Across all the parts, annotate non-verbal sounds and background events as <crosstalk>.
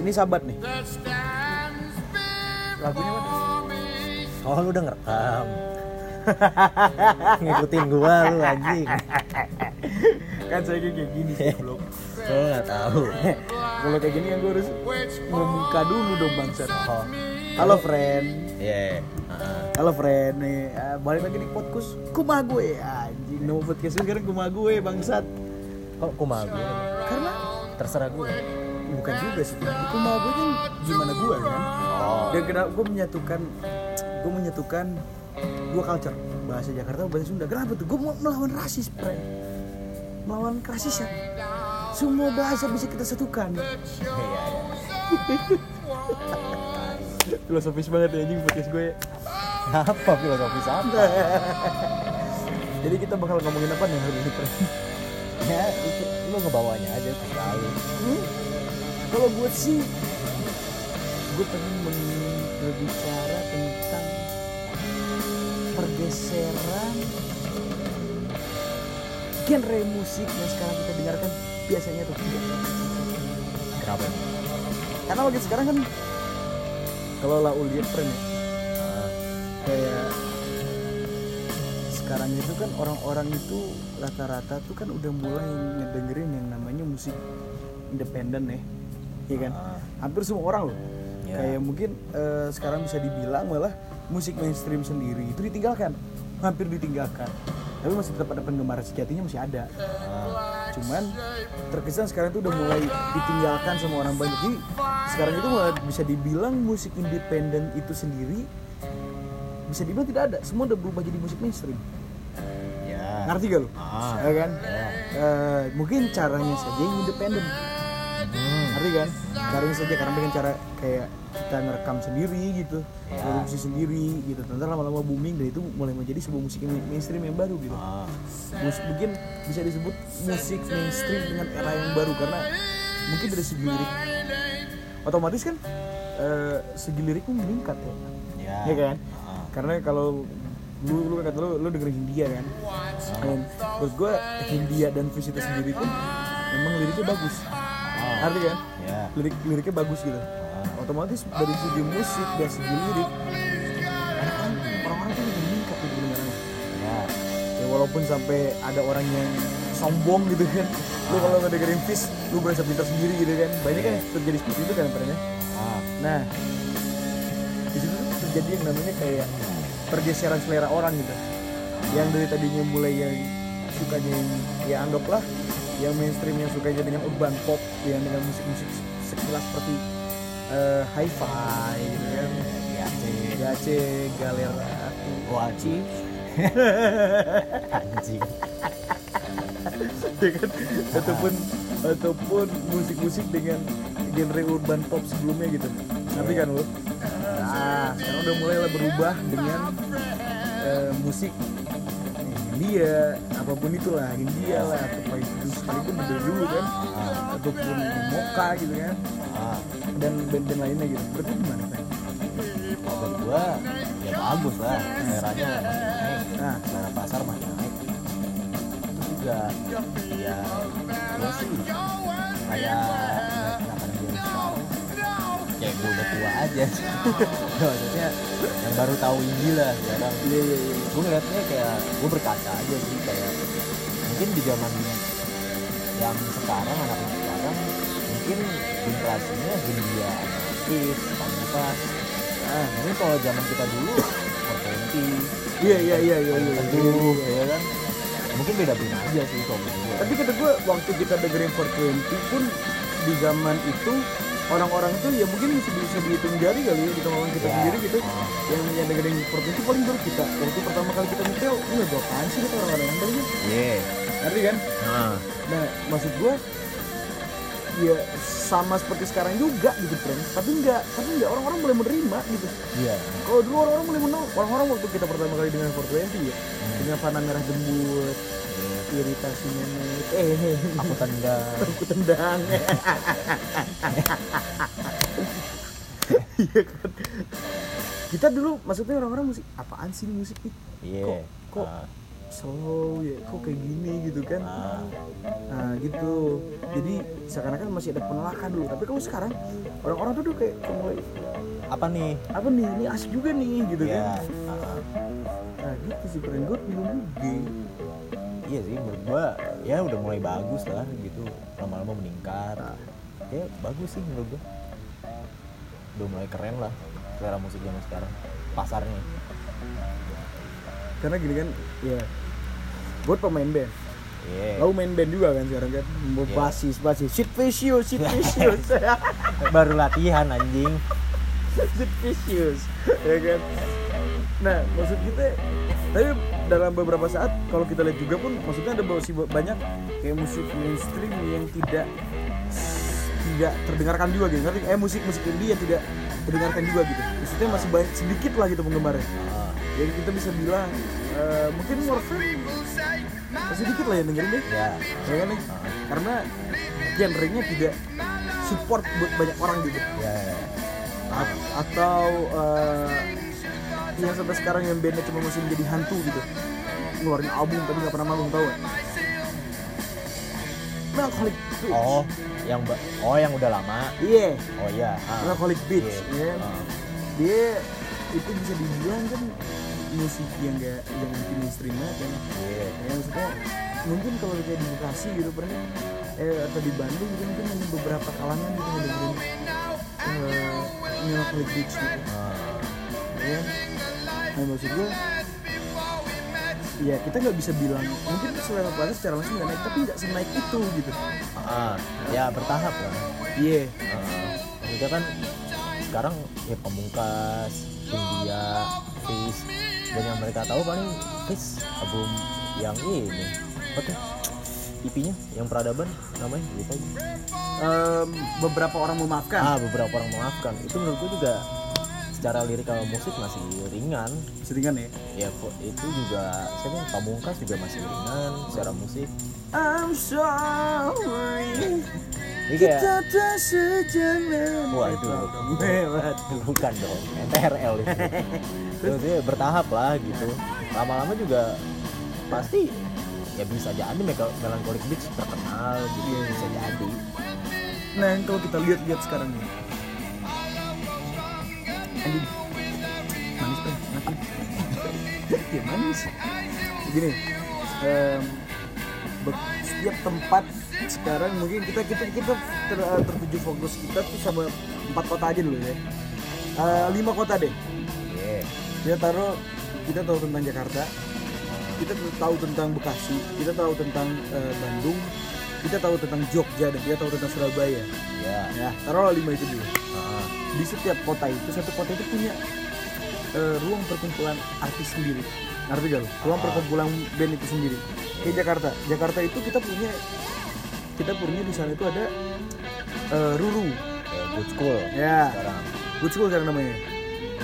ini sahabat nih. Lagunya apa? Oh lu udah ngerekam. <laughs> Ngikutin gua lu anjing. Kan saya kayak gini sih belum Lu gak tahu. Kalau kayak gini kan gue harus membuka dulu dong bangsat. Oh. Halo friend. Iya. Heeh. halo friend. Nih Ah, balik lagi di podcast kumah gue. Anjing nama podcast gue sekarang kumah gue bangsat. Kok kumaha gue? Karena Terserah gue bukan juga sih di kumah gue kan gimana gue kan? Oh. Dan kenapa gue menyatukan gue menyatukan dua culture. Bahasa Jakarta bahasa Sunda. Kenapa tuh? Gue mau melawan rasis friend melawan rasisme semua bahasa bisa kita satukan. Iya iya. <laughs> Filosofis banget ya anjing podcast gue ya. Apa filosofis apa? <laughs> jadi kita bakal ngomongin apa nih hari ini Ya itu lu ngebawanya aja terlalu Hmm? Kalau gue sih, gue pengen berbicara tentang pergeseran genre musik yang sekarang kita dengarkan biasanya tuh. Kenapa? karena lagi sekarang kan kalau lah lihat tren ya Ah, kayak sekarang itu kan orang-orang itu rata-rata tuh kan udah mulai ngedengerin yang namanya musik independen ya iya kan Ah. hampir semua orang loh Ya. kayak mungkin eh, sekarang bisa dibilang malah musik mainstream sendiri itu ditinggalkan hampir ditinggalkan tapi masih tetap ada penggemar sejatinya masih ada ah. cuman terkesan sekarang itu udah mulai ditinggalkan sama orang banyak jadi sekarang itu malah bisa dibilang musik independen itu sendiri bisa dibilang tidak ada semua udah berubah jadi musik mainstream Ya ngerti gak lo? Ah. Ya kan? Ya. Eh, mungkin caranya saja yang independen Ngerti kan? caranya saja karena dengan cara kayak kita ngerekam sendiri gitu Ya. produksi sendiri gitu nanti lama-lama booming dan itu mulai menjadi sebuah musik mainstream yang baru gitu Ah. musik mungkin bisa disebut musik mainstream dengan era yang baru karena mungkin dari segi lirik otomatis kan eh, segi lirik pun meningkat ya Ya ya kan Ah. karena kalau lu lu kan kata lu lu dengerin Hindia kan dan menurut gua Hindia dan Visita sendiri pun memang liriknya bagus Ah. arti kan Ya lirik liriknya bagus gitu. Ah. otomatis dari segi musik dan segi lirik orang-orang orang-orang tuh lebih meningkat gitu pendengarannya Ya. Ya walaupun sampai ada orang yang sombong gitu kan. Lu kalau ngedengerin Fis lu berasa pintar sendiri gitu kan. Banyak kan terjadi seperti itu kan pernah? Ah. nah di situ terjadi yang namanya kayak pergeseran selera orang gitu. Yang dari tadinya mulai yang sukanya yang ya anggaplah yang mainstream yang sukanya dengan urban pop yang dengan musik-musik sekilas seperti eh, hi-fi gitu kan. Ya sih Gace, Galera, Waji Anjing. Ya kan? Ataupun ataupun musik-musik dengan genre urban pop sebelumnya gitu. Nanti kan lo nah sekarang udah mulai lah berubah dengan eh, musik India apa pun itulah India lah atau itu dari dulu kan. Ataupun Moka gitu kan. Ah. dan band-band lainnya gitu. Berarti gimana kan Menurut gua ya bagus lah. Seleranya naik. Nah. Selera pasar masih naik. Itu juga Ya Gua sih Kayak Kayak gua udah tua aja. <laughs> Maksudnya Yang baru tahu ini lah sekarang. Iya iya iya. Gue ngeliatnya kayak gue berkaca aja sih kayak mungkin di zaman yang sekarang anak-anak sekarang mungkin generasinya Hindia Fis, Pamungkas nah mungkin kalau zaman kita dulu 420 iya iya iya iya iya Teduh ya kan? Mungkin beda-beda aja sih kalau gue Tapi kata gue waktu kita dengerin 420 pun di zaman itu orang-orang itu ya mungkin bisa bisa dihitung jari kali ya di kalangan kita Ya. sendiri gitu. Ah. yang yang dengerin 420 paling baru kita waktu pertama kali kita nyetel ini gue apaan sih? Kata orang-orang yang tadi. Iya ngerti kan? Nah nah maksud gue ya sama seperti sekarang juga gitu friend tapi enggak tapi enggak orang-orang mulai menerima gitu. Iya. Kalau dulu orang-orang mulai menolak orang-orang waktu kita pertama kali dengan 420 ya dengan fana merah jembut iritasinya naik eh. Aku tendang. <laughs> Aku tendang. <laughs> Iya kan? Kita dulu maksudnya orang-orang musik apaan sih musik nih iya. Kok kok Ah. Slow ya kok kayak gini gitu kan? Nah, nah gitu. Jadi seakan-akan masih ada penolakan dulu. Tapi kalau sekarang orang-orang tuh udah kayak kayak mulai apa nih? Apa nih? Ini asik juga nih gitu ya kan? Ah, nah gitu sih keren gue bingung juga. Iya sih menurut gua ya udah mulai bagus lah gitu. Lama-lama meningkat. Ya bagus sih menurut gua. Udah mulai keren lah selera musik zaman sekarang pasarnya karena gini kan ya gue pemain band. Iya. Lalu main band juga kan sekarang kan. Iya. basis basis. Shit vicious shit <laughs> vicious. <laughs> Baru latihan anjing. Shit vicious ya kan? Nah maksud kita tapi dalam beberapa saat kalau kita lihat juga pun maksudnya ada masih banyak kayak musik mainstream yang tidak tidak terdengarkan juga gitu. Eh musik musik indie yang tidak terdengarkan juga gitu maksudnya masih banyak sedikit lah gitu penggemarnya. Ah, jadi kita bisa bilang eh, mungkin Morphine masih dikit lah yang dengerin deh ya. Ya kan nih? karena genrenya tidak support buat banyak orang gitu. Ya, ya. A- atau eh, yang sampai sekarang yang bandnya cuma masih menjadi hantu gitu. Ngeluarin album tapi nggak pernah manggung tau? Melancholic Beach oh yang oh yang udah lama? Iya. Oh iya. Ah. Melancholic Beach Iya. ya Ah. Dia itu bisa dibilang kan musik yang gak yang anti mainstream banget kan. Iya. ya maksudnya mungkin kalau kayak di Bekasi gitu pernah eh atau di Bandung gitu mungkin hanya beberapa kalangan gitu yang dengerin uh, Melancholic Beach gitu. Ah. ya nah maksud gue ya kita nggak bisa bilang mungkin selera pasar secara langsung nggak naik tapi nggak senaik itu gitu. Ah, ya bertahap lah. Iya. Ah, maksudnya kan sekarang ya pemungkas India Fish. Dan yang mereka tahu paling Fish album yang ini. Apa tuh? IP-nya yang peradaban namanya lupa gue. Em, beberapa orang memaafkan. Ah beberapa orang memaafkan. Itu menurut gue juga secara lirikal musik masih ringan. Seringan ya? Ya kok itu juga saya kan pamungkas juga masih ringan secara musik. I'm sorry ini kayak kita tak sejalan Wah, itu. lewat bukan dong TRL itu terus dia bertahap lah gitu lama-lama juga pasti ya bisa jadi Mel- Melancholic Beach terkenal gitu Iya. bisa jadi Nah, kalau kita lihat-lihat sekarang nih. Anjing. Manis. Mati. <laughs> ya manis. Gini. em, setiap tempat sekarang mungkin kita kita kita ter- eh, tertuju fokus kita tuh sama empat kota aja dulu ya. Eh, lima kota deh. Iya. Kita taruh kita tahu tentang Jakarta, kita tahu tentang Bekasi, kita tahu tentang eh, Bandung, kita tahu tentang Jogja dan kita tahu tentang Surabaya. ya Ya, taruh lima itu dulu. Ah, Di setiap kota itu, satu kota itu punya eh, ruang perkumpulan artis sendiri. Ngerti gak lu? Ruang Ah. perkumpulan band itu sendiri. Kayak Jakarta. Jakarta itu kita punya kita punya di sana itu ada eh, Ruru. ya good school Ya, sekarang good school sekarang namanya.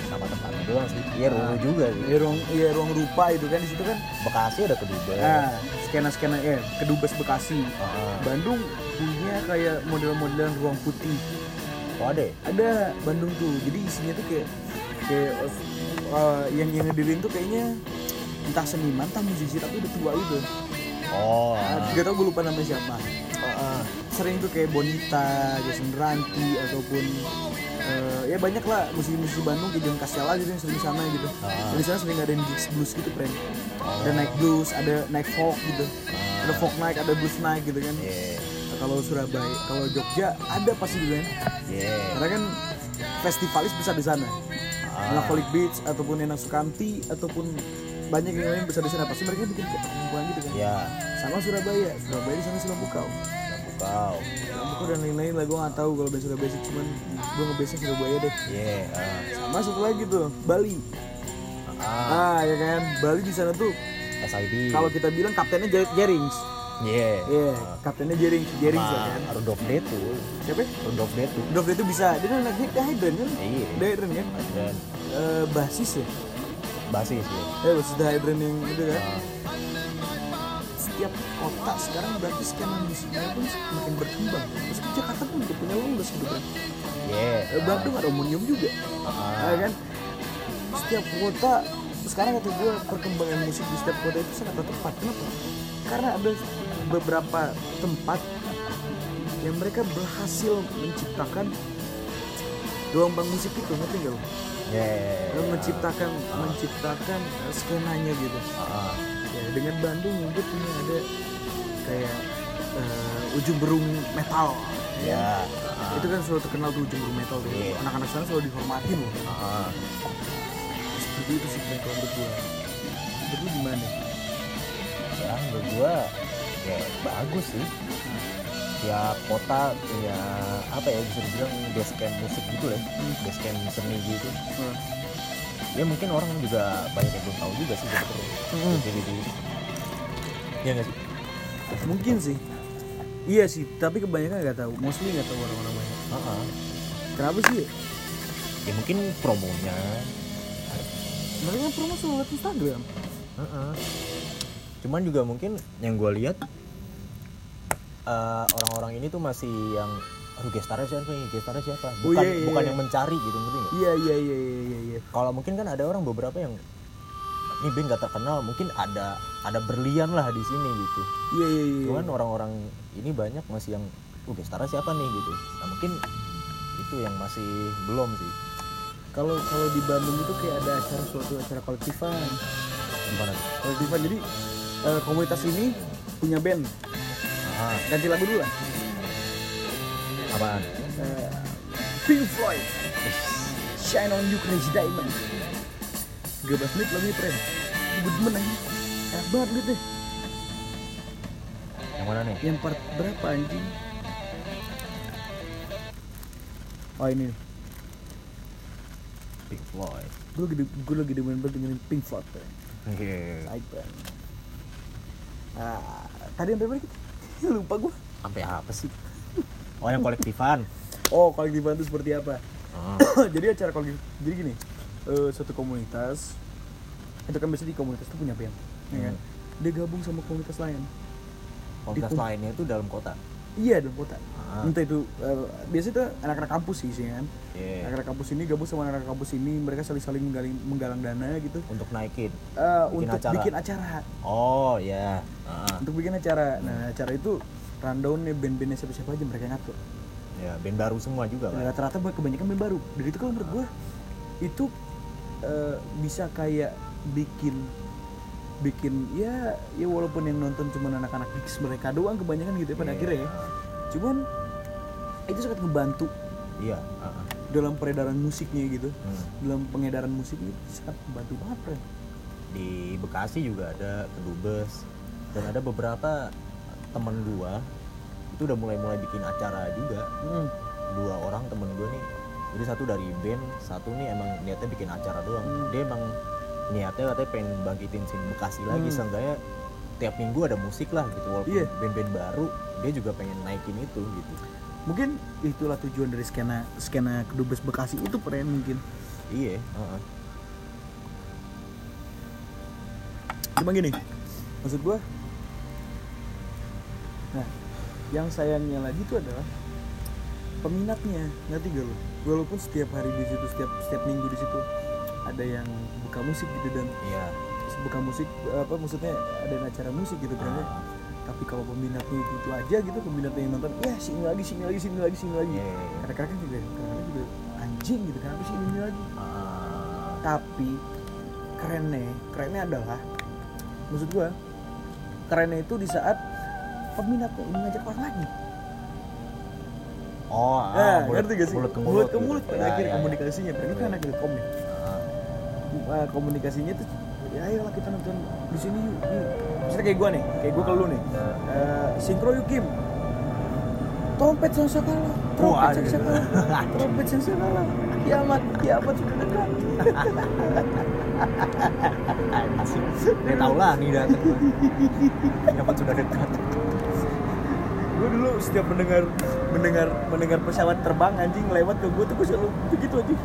nama tempatnya doang sih iya Ruru Ah. juga sih Iya, ruang iya ruang rupa itu kan di situ kan. Bekasi ada kedubes Nah, skena-skena ya, kedubes Bekasi. Ah, Bandung punya kayak model-modelan ruang putih. oh ada ya? ada Bandung tuh jadi isinya tuh kayak kayak uh, yang yang ngedirin tuh kayaknya entah seniman entah musisi tapi udah tua gitu oh uh, gak tau gue lupa namanya siapa ah, ah. sering tuh kayak Bonita, Jason Ranti ataupun uh, ya banyak lah musisi-musisi Bandung kayak John Castella gitu yang sering sana gitu Ah. Dan di sana sering ada gigs blues gitu friend Oh. ada night blues ada night folk gitu Ah. ada folk night ada blues night gitu kan Iya. Nah, kalau Surabaya kalau Jogja ada pasti gitu kan Iya. karena kan festivalis besar di sana Ah. Melancholic Beach ataupun Enang Sukamti ataupun banyak yang lain besar di sana pasti mereka bikin kayak perkumpulan gitu kan. Ya. Sama Surabaya. Surabaya di sana Sulam Bukau. Kau Sulam Bukau dan lain-lain lah gue nggak tahu kalau Surabaya sih cuman gue ngebase Surabaya deh. Iya ah. sama satu lagi tuh Bali. Ah. Ah ya kan? Bali di sana tuh SID kalau kita bilang kaptennya Jer- Jerings. Iya. Iya kaptennya Jerings Jerings ya kan? Rudolf Detu siapa? Rudolf Detu Dove itu bisa. Dia kan anaknya dia Hydran kan? Iya. Hydran kan dan Eh, basis ya basis ya eh basis The Hydran yang itu kan Ah, setiap kota sekarang berarti skena musiknya pun semakin berkembang. Maksudnya Jakarta pun udah punya lulus gitu kan. iya Eh, Bandung ada Omnium juga, Ah, ya kan? Setiap kota sekarang kata gue perkembangan musik di setiap kota itu sangat tepat kenapa karena ada beberapa tempat yang mereka berhasil menciptakan gelombang musik itu ngerti gak lo? Ya ya, ya, ya. menciptakan menciptakan skenanya gitu. Ah, ya dengan Bandung mungkin punya ada kayak eh, ujung berung metal. Ya. Ah, itu kan selalu terkenal tuh ujung berung metal tuh. Iya. anak-anak sana selalu dihormatin loh. Ah. seperti itu sih kalau menurut gue menurut lu gimana? Ya menurut gua ya bagus sih tiap kota punya apa ya bisa dibilang base camp musik gitu lah Hmm. base camp seni gitu. Nah, ya mungkin orang juga banyak yang belum tahu juga sih sebenarnya Mm-mm. jadi dulu ya nggak sih? Mungkin sih. Iya sih tapi kebanyakan nggak tahu. Mostly nggak tahu orang-orang banyak. Ah, kenapa sih? Ya mungkin promonya. Mereka promo selalu lewat Instagram. Heeh. Cuman juga mungkin yang gue lihat eh, orang-orang ini tuh masih yang aduh gestarnya siapa nih gestarnya siapa? Oh, bukan iya, iya, bukan iya. yang mencari gitu ngerti nggak? Iya iya iya iya iya iya. Kalau mungkin kan ada orang beberapa yang ini band gak terkenal mungkin ada ada berlian lah di sini gitu. Iya iya iya cuman orang-orang ini banyak masih yang uh gestarnya siapa nih? gitu. Nah mungkin itu yang masih belum sih. Kalau kalau di Bandung itu kayak ada acara suatu acara kolektifan gimana kolektifan jadi eh, komunitas ini punya band ah ganti lagu dulu lah apaan? Eh, Pink Floyd. Shine on You Crazy Diamond. 13 menit lebih keren gue demen aja enak banget liat deh. Yang mana nih? Yang part berapa anjing? Oh ini. Pink Floyd. Gue lagi gue lagi demen banget dengerin Pink Floyd Iya. Cyber ah tadi sampai mana kita lupa gue sampai apa sih oh yang kolektifan oh kolektifan itu seperti apa Ah. <coughs> jadi acara kolektif jadi gini eh, suatu komunitas itu kan biasanya di komunitas itu punya band ya kan? Hmm. dia gabung sama komunitas lain komunitas Di- lainnya itu dalam kota iya dalam kota Ah. entah itu eh, biasanya itu anak-anak kampus sih sih kan. Iya. anak-anak kampus ini gabung sama anak-anak kampus ini mereka saling-saling menggaling, menggalang dana gitu. Untuk naikin? Eh, Bikin untuk acara. bikin acara. Oh ya Ah. untuk bikin acara. Nah acara itu rundownnya band-bandnya siapa-siapa aja mereka ngatur. Ya band baru semua juga kan? Rata-rata kebanyakan band baru. Dan itu kalau menurut gue itu eh, bisa kayak bikin bikin ya ya walaupun yang nonton cuma anak-anak gigs mereka doang kebanyakan gitu ya pada Iya. akhirnya ya cuman itu sangat ngebantu iya Ah, ah. dalam peredaran musiknya gitu Hmm. dalam pengedaran musik itu sangat membantu banget Ren. di Bekasi juga ada kedubes dan ada beberapa temen gua itu udah mulai-mulai bikin acara juga Hmm. dua orang temen gue nih jadi satu dari band satu nih emang niatnya bikin acara doang Hmm. dia emang niatnya katanya pengen bangkitin scene Bekasi lagi Hmm. seenggaknya tiap minggu ada musik lah gitu walaupun Iya. band-band baru dia juga pengen naikin itu gitu mungkin itulah tujuan dari skena skena kedubes Bekasi itu keren mungkin iya heeh. cuma gini maksud gua nah yang sayangnya lagi itu adalah peminatnya ngerti gak lo walaupun setiap hari di situ setiap setiap minggu di situ ada yang buka musik gitu dan iya buka musik apa maksudnya ada acara musik gitu kan ya. Ah. tapi kalau peminatnya itu, itu aja gitu peminatnya yang nonton ya sini lagi sini lagi sini lagi sini lagi Iya, iya, iya. kadang-kadang kan juga kadang-kadang juga anjing gitu kenapa sih ini lagi Ah. tapi kerennya kerennya adalah maksud gua kerennya itu di saat peminatnya ini ngajak orang lagi oh ah, nah, mulut, ngerti gak sih mulut ke mulut, ke mulut gitu. pada Ya, akhirnya ya, ya. komunikasinya mereka kan anak ilkom ya Ah. Uh, komunikasinya tuh ya ayolah kita nonton di sini yuk, yuk. Misalnya kayak gua nih kayak gua ke lu nih Uh, sinkro yuk Kim trompet sang sakala trompet sang sakala trompet sang sakala kiamat kiamat sudah dekat. Dia tahu lah nih datang. Dapat sudah dekat. gue dulu setiap mendengar mendengar mendengar pesawat terbang anjing lewat ke gue tuh gue selalu begitu anjing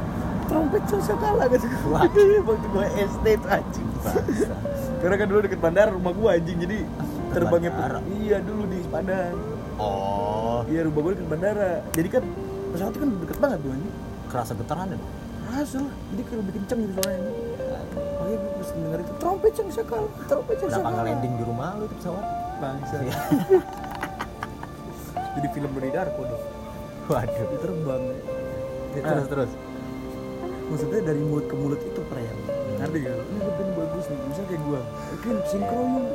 trompet sang sakala gitu waktu gue SD tuh anjing. Karena kan dulu deket bandara rumah gue anjing jadi terbangnya bandara? iya dulu di Padang. Oh, iya rumah gue deket bandara. Jadi kan pesawat itu kan deket banget tuh anjing. Kerasa getaran ya? Rasa lah, jadi kayak lebih kenceng gitu soalnya. Makanya gue pas denger itu trompet yang sekal trompet yang sekal nggak landing di rumah lu itu pesawat? Bangsa. Iya. <laughs> jadi film Donnie Darko dong waduh. Terbang terus Ah. terus maksudnya dari mulut ke mulut itu keren ngerti gak ini lebih bagus nih. Misalnya kayak gue Kin sinkro yuk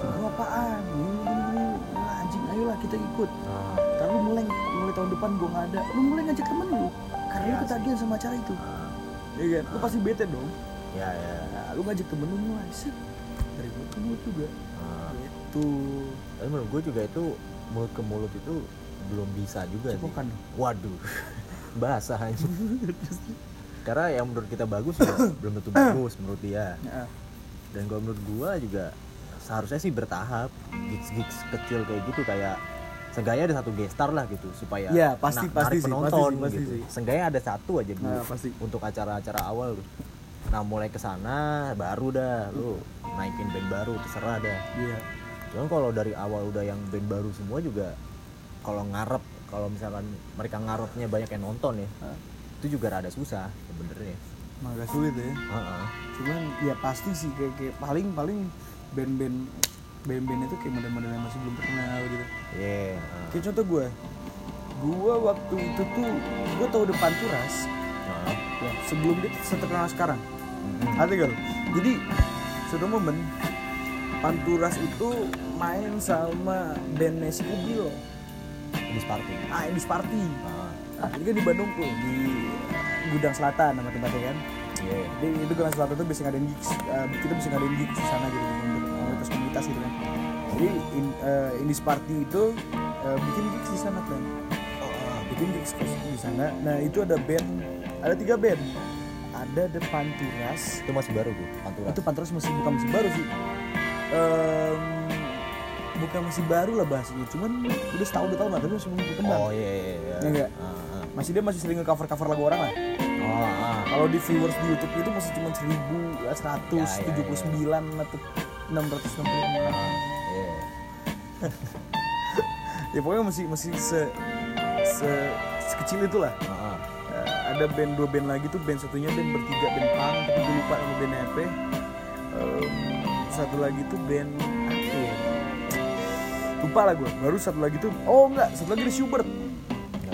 sinkro apaan? Ini gini gini Wah, anjing ayolah kita ikut. Ah, lu mulai mulai tahun depan gue nggak ada. Lu mulai ngajak temen lu karena lu Iya sih. ketagihan sama acara itu. Ah, ya kan? Lu pasti bete dong. Ya ya nah, lu ngajak temen lu mulai sih dari mulut ke mulut juga. Ah, gitu. Tapi menurut gue juga itu mulut ke mulut itu belum bisa juga sih cepokan. dong waduh. <laughs> Basah aja <laughs> karena yang menurut kita bagus juga <coughs> belum tentu bagus menurut dia Nah, dan kalau menurut gua juga seharusnya sih bertahap gigs gigs kecil kayak gitu kayak Seenggaknya ada satu gestar lah gitu supaya Ya, pasti- na- pasti penonton pasti sih, pasti gitu. sih. Seenggaknya ada satu aja dulu Nah, pasti. untuk acara-acara awal tuh. Nah mulai ke sana baru dah lu naikin band baru terserah dah. iya Cuman kalau dari awal udah yang band baru semua juga kalau ngarep kalau misalkan mereka ngarepnya banyak yang nonton ya Hah? Itu juga rada susah sebenarnya. Agak sulit ya Heeh. cuman ya pasti sih kayak, kayak paling paling band-band band-band itu kayak model-model yang masih belum terkenal gitu Iya. heeh. kayak contoh gue gue waktu itu tuh gue tau depan turas Heeh. ya sebelum dia seterkenal sekarang Mm-mm. Ngerti gak? Jadi suatu momen Panturas itu main sama bandnya si Ubil Di Sparky. Ah, ini Party Ah, Nah, ini kan di Bandung tuh Di Gudang Selatan nama tempatnya kan. Iya. Di itu Gudang Selatan tuh bisa ngadain gigs eh, Kita bisa ngadain gigs di sana gitu Untuk komunitas-komunitas gitu kan. Jadi in, eh, Indie Party itu eh, bikin gigs di sana kan bikin gigs di sana. Nah itu ada band Ada tiga band. Ada The Panturas. Itu masih baru tuh, Pantura. itu Panturas masih bukan masih baru sih. Em, bukan masih baru lah bahasanya. Cuman udah setahun dua tahun lah tapi masih belum berkembang. Oh iya iya iya. Iya nggak? Masih dia masih sering nge-cover cover lagu orang lah. Oh, ah. kalau di viewers di YouTube itu masih cuma seribu Ya, seratus ya, tujuh puluh sembilan atau enam ratus enam puluh lima. Iya. <laughs> ya pokoknya masih masih se se sekecil itulah. Ah, ah. Eh, ada band dua band lagi tuh band satunya band bertiga band punk tapi gue lupa nama bandnya apa. Em, satu lagi tuh band apa ya? Lupa lah gue baru satu lagi tuh oh enggak satu lagi ada Schubert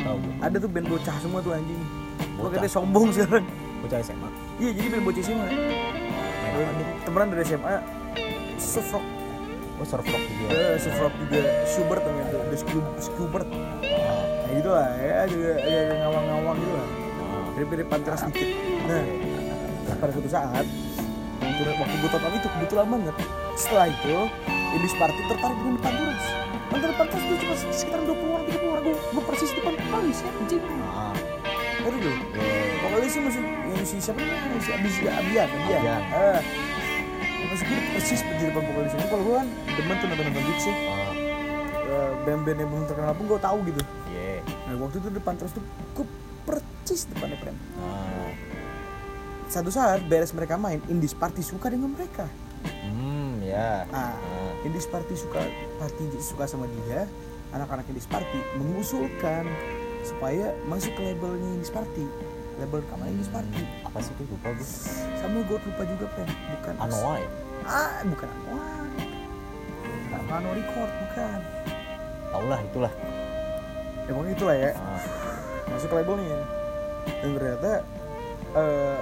tahu gue. ada tuh band bocah semua tuh anjing Bocah? katanya sombong sekarang Bocah SMA. iya jadi band bocah nih? temenan dari SMA surf rock Oh, surf rock juga. eh, surf rock juga Schubert namanya tuh ada Scu- Schubert Ah, kayak gitu lah ya juga agak ngawang-ngawang gitu lah ah. mirip-mirip panteras dikit nah pada suatu saat waktu waktu gue tonton itu kebetulan banget setelah itu Indis Party tertarik dengan Panturas Panturas Panturas itu cuma sekitar 20 orang 30 orang gue, gue persis depan Paris ya anjing Ah, ngerti gue iya. vokalisnya masih yang si siapa namanya si Abis Abian Abian Abian. ah masih gue persis di depan vokalisnya Ini kalau gue kan demen tuh nonton nonton gigs ya Ah, Eh, band-band yang belum terkenal pun gue tahu gitu iya. nah waktu itu depan terus tuh gue persis depannya friend Ah. satu saat beres mereka main Indis Party suka dengan mereka Hmm, ya. ah Ah. Party suka party suka sama dia anak-anak Indis Party mengusulkan supaya masuk ke labelnya Indis Party label rekaman Indis Party Apa sih itu? Lupa gue. sama gue lupa juga pen. Bukan. Anoa ya? ah bukan Anoa bukan Anoa Record bukan. Tau lah itulah. pokoknya itulah ya. Ah, masuk ke labelnya. Dan ternyata eh,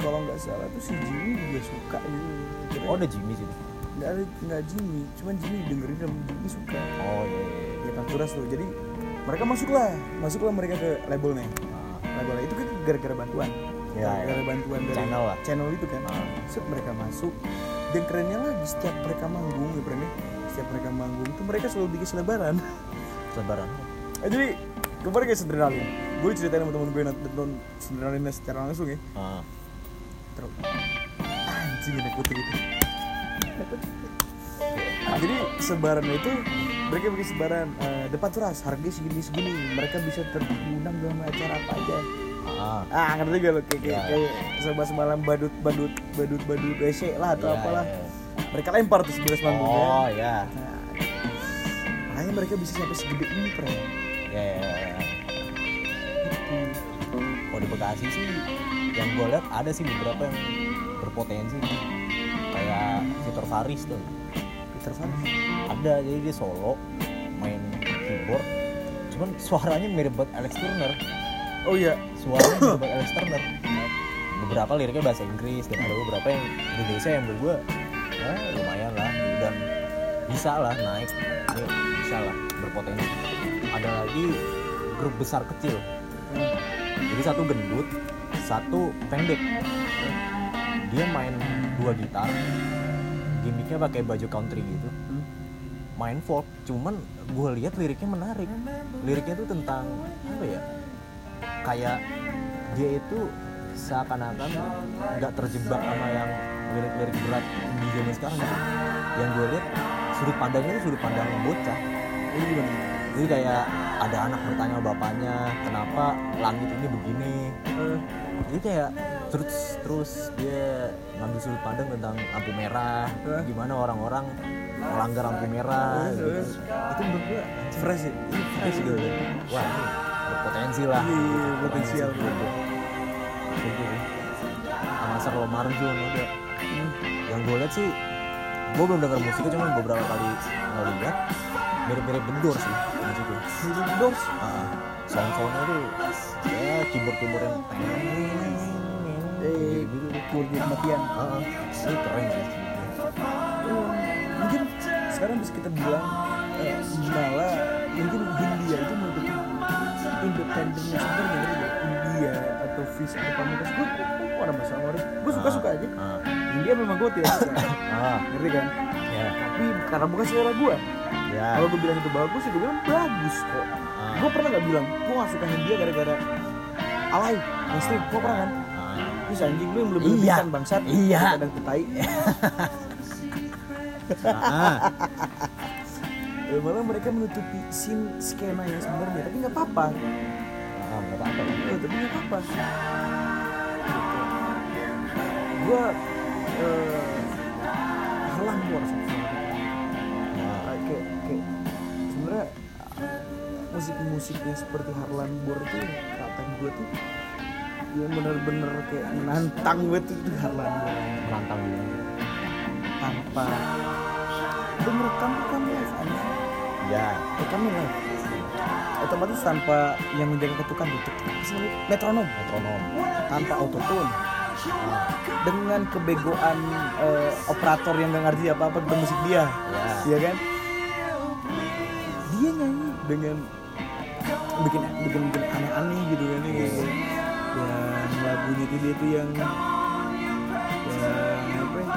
kalau nggak salah tuh si Jimmy juga suka gitu. Oh, ada Jimmy sih. Nggak ada nggak Jimmy cuman Jimmy dengerin dan Jimmy suka Oh, iya. iya, iya. ya Panturas tuh jadi mereka masuklah masuklah mereka ke labelnya Ah, labelnya itu kan gara-gara bantuan Ya, gara-gara ya. bantuan dari Channel lah. channel itu kan Ah. set mereka masuk dan kerennya lagi setiap mereka manggung ya kerennya setiap mereka manggung tuh mereka selalu bikin selebaran Lebaran. <laughs> Eh, jadi kemarin kayak Sendrenalin gue ceritain sama temen gue nonton Sendrenalinnya secara langsung ya Ah. terus anjing ada putri itu jadi sebaran itu mereka bikin sebaran eh, depan turas harganya segini segini mereka bisa terundang dalam acara apa aja Ah. ah ngerti gak lo kayak Ya. kayak sama semalam badut badut badut badut WC lah atau Iya, apalah iya. mereka lempar tuh sebelas manggung Oh, ya. nah, makanya mereka bisa sampai segede ini keren Ya, ya, ya. Gitu. Oh kalau di Bekasi sih yang gue lihat ada sih beberapa yang berpotensi. Kayak Victor Faris tuh. Peter Faris. Ada jadi dia solo main keyboard. Cuman suaranya mirip banget Alex Turner. Oh iya. Suaranya mirip <coughs> banget Alex Turner. Beberapa liriknya bahasa Inggris dan ada beberapa yang Indonesia yang menurut gue ya lumayan lah dan bisa lah naik. Ini bisa lah berpotensi. Ada lagi grup besar kecil. Hmm. jadi satu gendut satu pendek dia main dua gitar. Gimmicknya pakai baju country gitu. Hmm. main folk cuman gue lihat liriknya menarik. Liriknya tuh tentang apa ya kayak dia itu seakan-akan nggak terjebak sama yang lirik-lirik berat di zaman sekarang. Gitu. yang gue lihat sudut pandangnya itu sudut pandang bocah. Ini gimana? Jadi kayak ada anak bertanya bapaknya kenapa langit ini begini? Eh, jadi kayak terus terus dia ngambil sudut pandang tentang lampu merah Hah? gimana orang-orang melanggar lampu merah Eh, gitu. itu menurut gua fresh ya ini fresh gitu wah ini berpotensi lah Iya, iya, iya, potensial. gitu. Sih. sama Serlo Marjun ada Hmm. yang gue lihat sih gue belum dengar musiknya cuman beberapa kali ngeliat mirip-mirip bedor sih musiknya Mirip Doors uh, sound-soundnya tuh ya keyboard-keyboard yang eh kematian. Heeh, ini keren sih Eh, mungkin sekarang bisa kita bilang eh, malah mungkin Hindia itu menutupi independennya sebenarnya gitu ya. India atau Fish atau Pamungkas gue gue ada masalah sama gue suka suka aja. ah. India memang gue tidak suka. Ah. Ngerti kan? Ya. Tapi karena bukan selera gue ya. Kalau gue bilang itu bagus ya gue bilang bagus kok. Ah, gue pernah nggak bilang gue gak suka Hindia gara-gara alay mainstream. Gue pernah kan ah. Terus anjing lu yang belum Iya. bangsat. Iya. kadang ketai Ah, Eh, malah mereka menutupi scene skena yang sebenarnya tapi nggak apa-apa. Ah, nggak apa-apa Eh, tapi nggak apa-apa. Gue eh, halang gue rasa Ah, kayak kayak sebenarnya musik-musik yang seperti Harlan Bor itu kata gue tuh yang bener-bener kayak menantang gue tuh itu Harlan menantang juga. Tanpa. Itu merekam rekam live anjing ya. Rekamnya live otomatis tanpa yang menjaga ketukan gitu metronom. Metronom. Tanpa autotune. Ah, dengan kebegoan eh, operator yang gak ngerti apa apa tentang musik dia. Ya. Iya kan? Dia nyanyi dengan bikin bikin bikin aneh-aneh gitu kan ya. Gitu. Yang lagunya tuh dia tuh yang yang apa ya?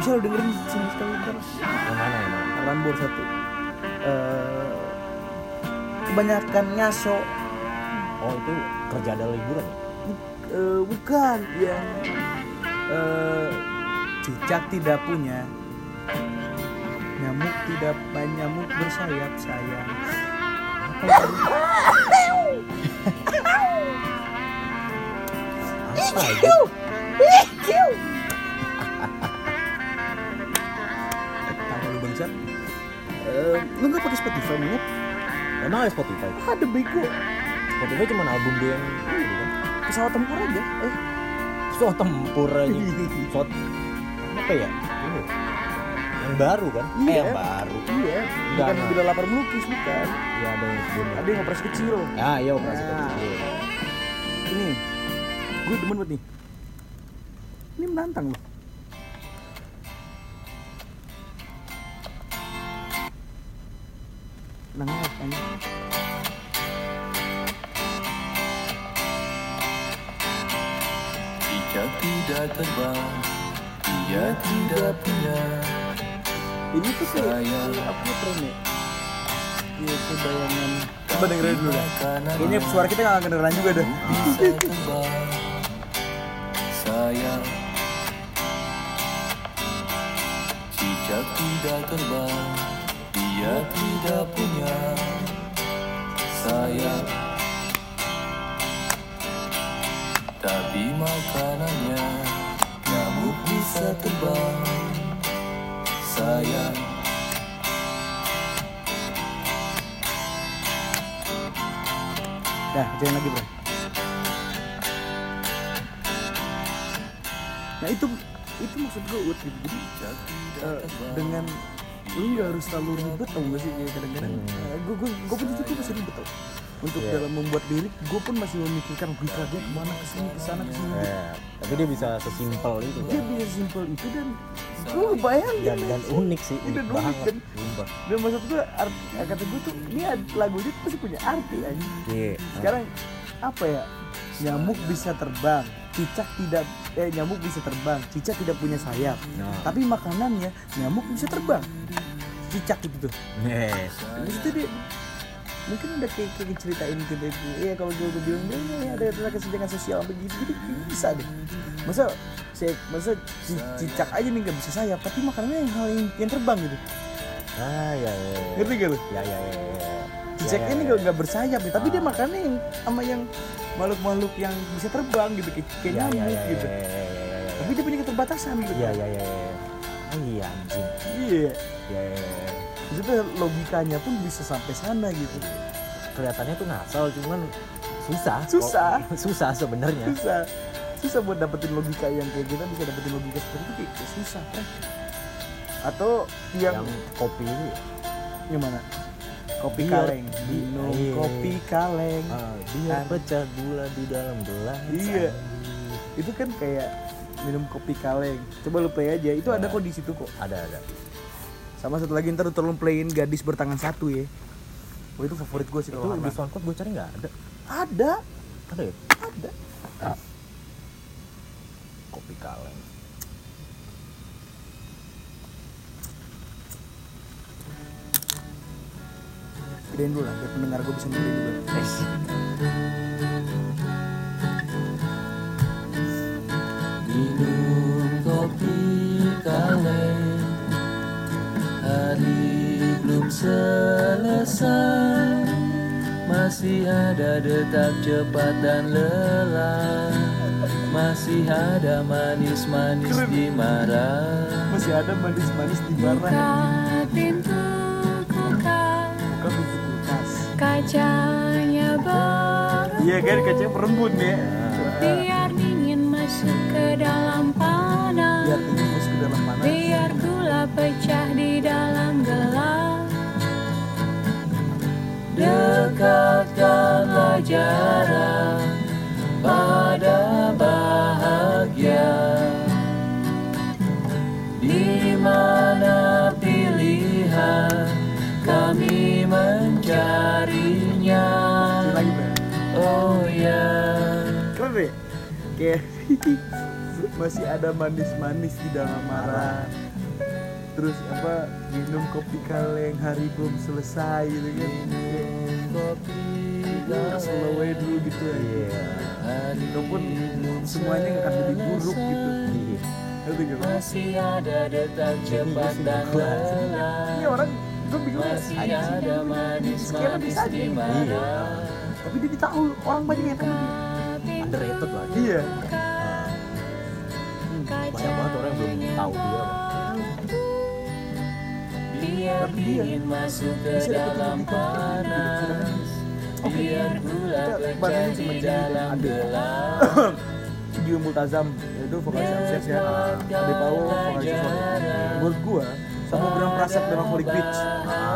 Bisa lo dengerin sini sekali ntar. Yang mana mana Rambur satu. Eh, kebanyakan ngaso. Oh itu kerja ada liburan ya? Eh, bukan yang eh, cicak tidak punya. Nyamuk tidak nyamuk bersayap sayang apa <laughs> itu? apa itu Tahu lu bangsat Eh, lu nggak pakai Spotify monyet emang ada Spotify ada bego Spotify cuma album dia yang kan pesawat tempur aja eh pesawat tempur aja pesawat apa ya ini yang baru kan eh Iya. yang baru iya bukan bila lapar melukis bukan ya ada yang sebelumnya ada yang operasi kecil ah iya operasi Nah. kecil gue demen banget nih ini menantang loh Nangis anjing. Jika tidak terbang, dia tidak punya Ini tuh kayak apa tren ya? Iya, kayak bayangan. Coba dengerin dulu dah. Kayaknya suara kita gak kedengeran juga dah. Sayang, cicak tidak terbang, dia tidak punya. Sayang, tapi makanannya nyamuk bisa terbang. Sayang. Dah, jangan lagi bro. Nah itu itu maksud gue Ut, gitu. Jadi eh, dengan lu nggak harus terlalu ribet tau gak sih? Kayak kadang-kadang gue gue gue pun gue masih ribet tau. Untuk Iya. dalam membuat lirik gue pun masih memikirkan logikanya ke mana ke sini ke sana ke sini Eh, tapi dia bisa sesimpel itu dia kan bisa simpel itu dan gue bayangin dan dan unik sih unik dan unik banget sumpah. Dan maksud gue art, kata gue tuh ini lagu ini tuh pasti punya arti aja iya. Sekarang apa ya nyamuk bisa terbang. Cicak tidak eh nyamuk bisa terbang. Cicak tidak punya sayap. Nah tapi makanannya nyamuk bisa terbang. Cicak itu tuh. Yes. Habis itu dia mungkin udah kayak, kayak ceritain gitu itu iya kalau gue, gue bilang ya ada ada kesenjangan sosial begitu gitu. Bisa deh. Masa saya masa ci- cicak aja nih nggak bisa sayap tapi makanannya yang hal yang, yang terbang gitu. Ah ya ya ya. ngerti gak lu? Ya ya ya ya cicak Ya, ini ya, nggak ya. nggak bersayap ya tapi dia Ah. makannya yang sama yang makhluk-makhluk yang bisa terbang gitu kayak, kayak ya ya nyamuk ya gitu. ya ya ya ya tapi dia punya keterbatasan gitu. Ya ya ya ya oh iya anjing. Iya. Ya ya ya, ya. maksudnya logikanya pun bisa sampai sana gitu. Kelihatannya tuh ngasal cuman susah Susah. kok. <laughs> susah sebenarnya. Susah. Susah buat dapetin logika yang kayak kita bisa dapetin logika seperti itu kayak susah kan? Atau yang, yang kopi ini. Yang mana kopi Biar- kaleng. minum iya. kopi kaleng. Ah, biar Kan. pecah gula di dalam gelas Iya. itu kan kayak minum kopi kaleng. Coba lu play aja. Itu ada Nah. kok di situ kok. Ada ada. Sama satu lagi ntar tolong playin gadis bertangan satu ya. Wah itu favorit gue sih kalau di soundcloud gue cari nggak ada. Ada. Ada ya? Ada. Kopi kaleng gedein dulu lah biar pendengar gue bisa ngerti juga Nice. Minum kopi kaleng Hari belum selesai. Masih ada detak cepat dan lelah. Masih ada manis-manis di marah. Masih ada manis-manis di barang Kacanya berembun iya kan kacanya perembun ya. Biar dingin masuk ke dalam panas. Biar ini masuk ke dalam panas. Biar gula pecah di dalam gelas Dekatkanlah jarak kayak <laughs> masih ada manis-manis di dalam marah. Terus apa minum kopi kaleng hari belum selesai gitu kan. Kopi slow way dulu gitu ya. Iya. Hari walaupun semuanya nggak akan jadi buruk gitu. iya masih ada detak cepat dan ini lelah orang gue bingung. Masih ada bisa aja. di Iya. mana tapi dia tahu orang banyak yang tahu underrated lah iya. Banyak banget orang yang belum tahu dia Tapi dia dingin masuk ke dalam panas. Oke, biar gula kita pecah bandingin di sama Jimmy dalam Ade. gelas <coughs> Gio Multazam yaitu vokalis Amses ya Ade Pao vokalis menurut gua sama Bram Prasad dan Holy Beach.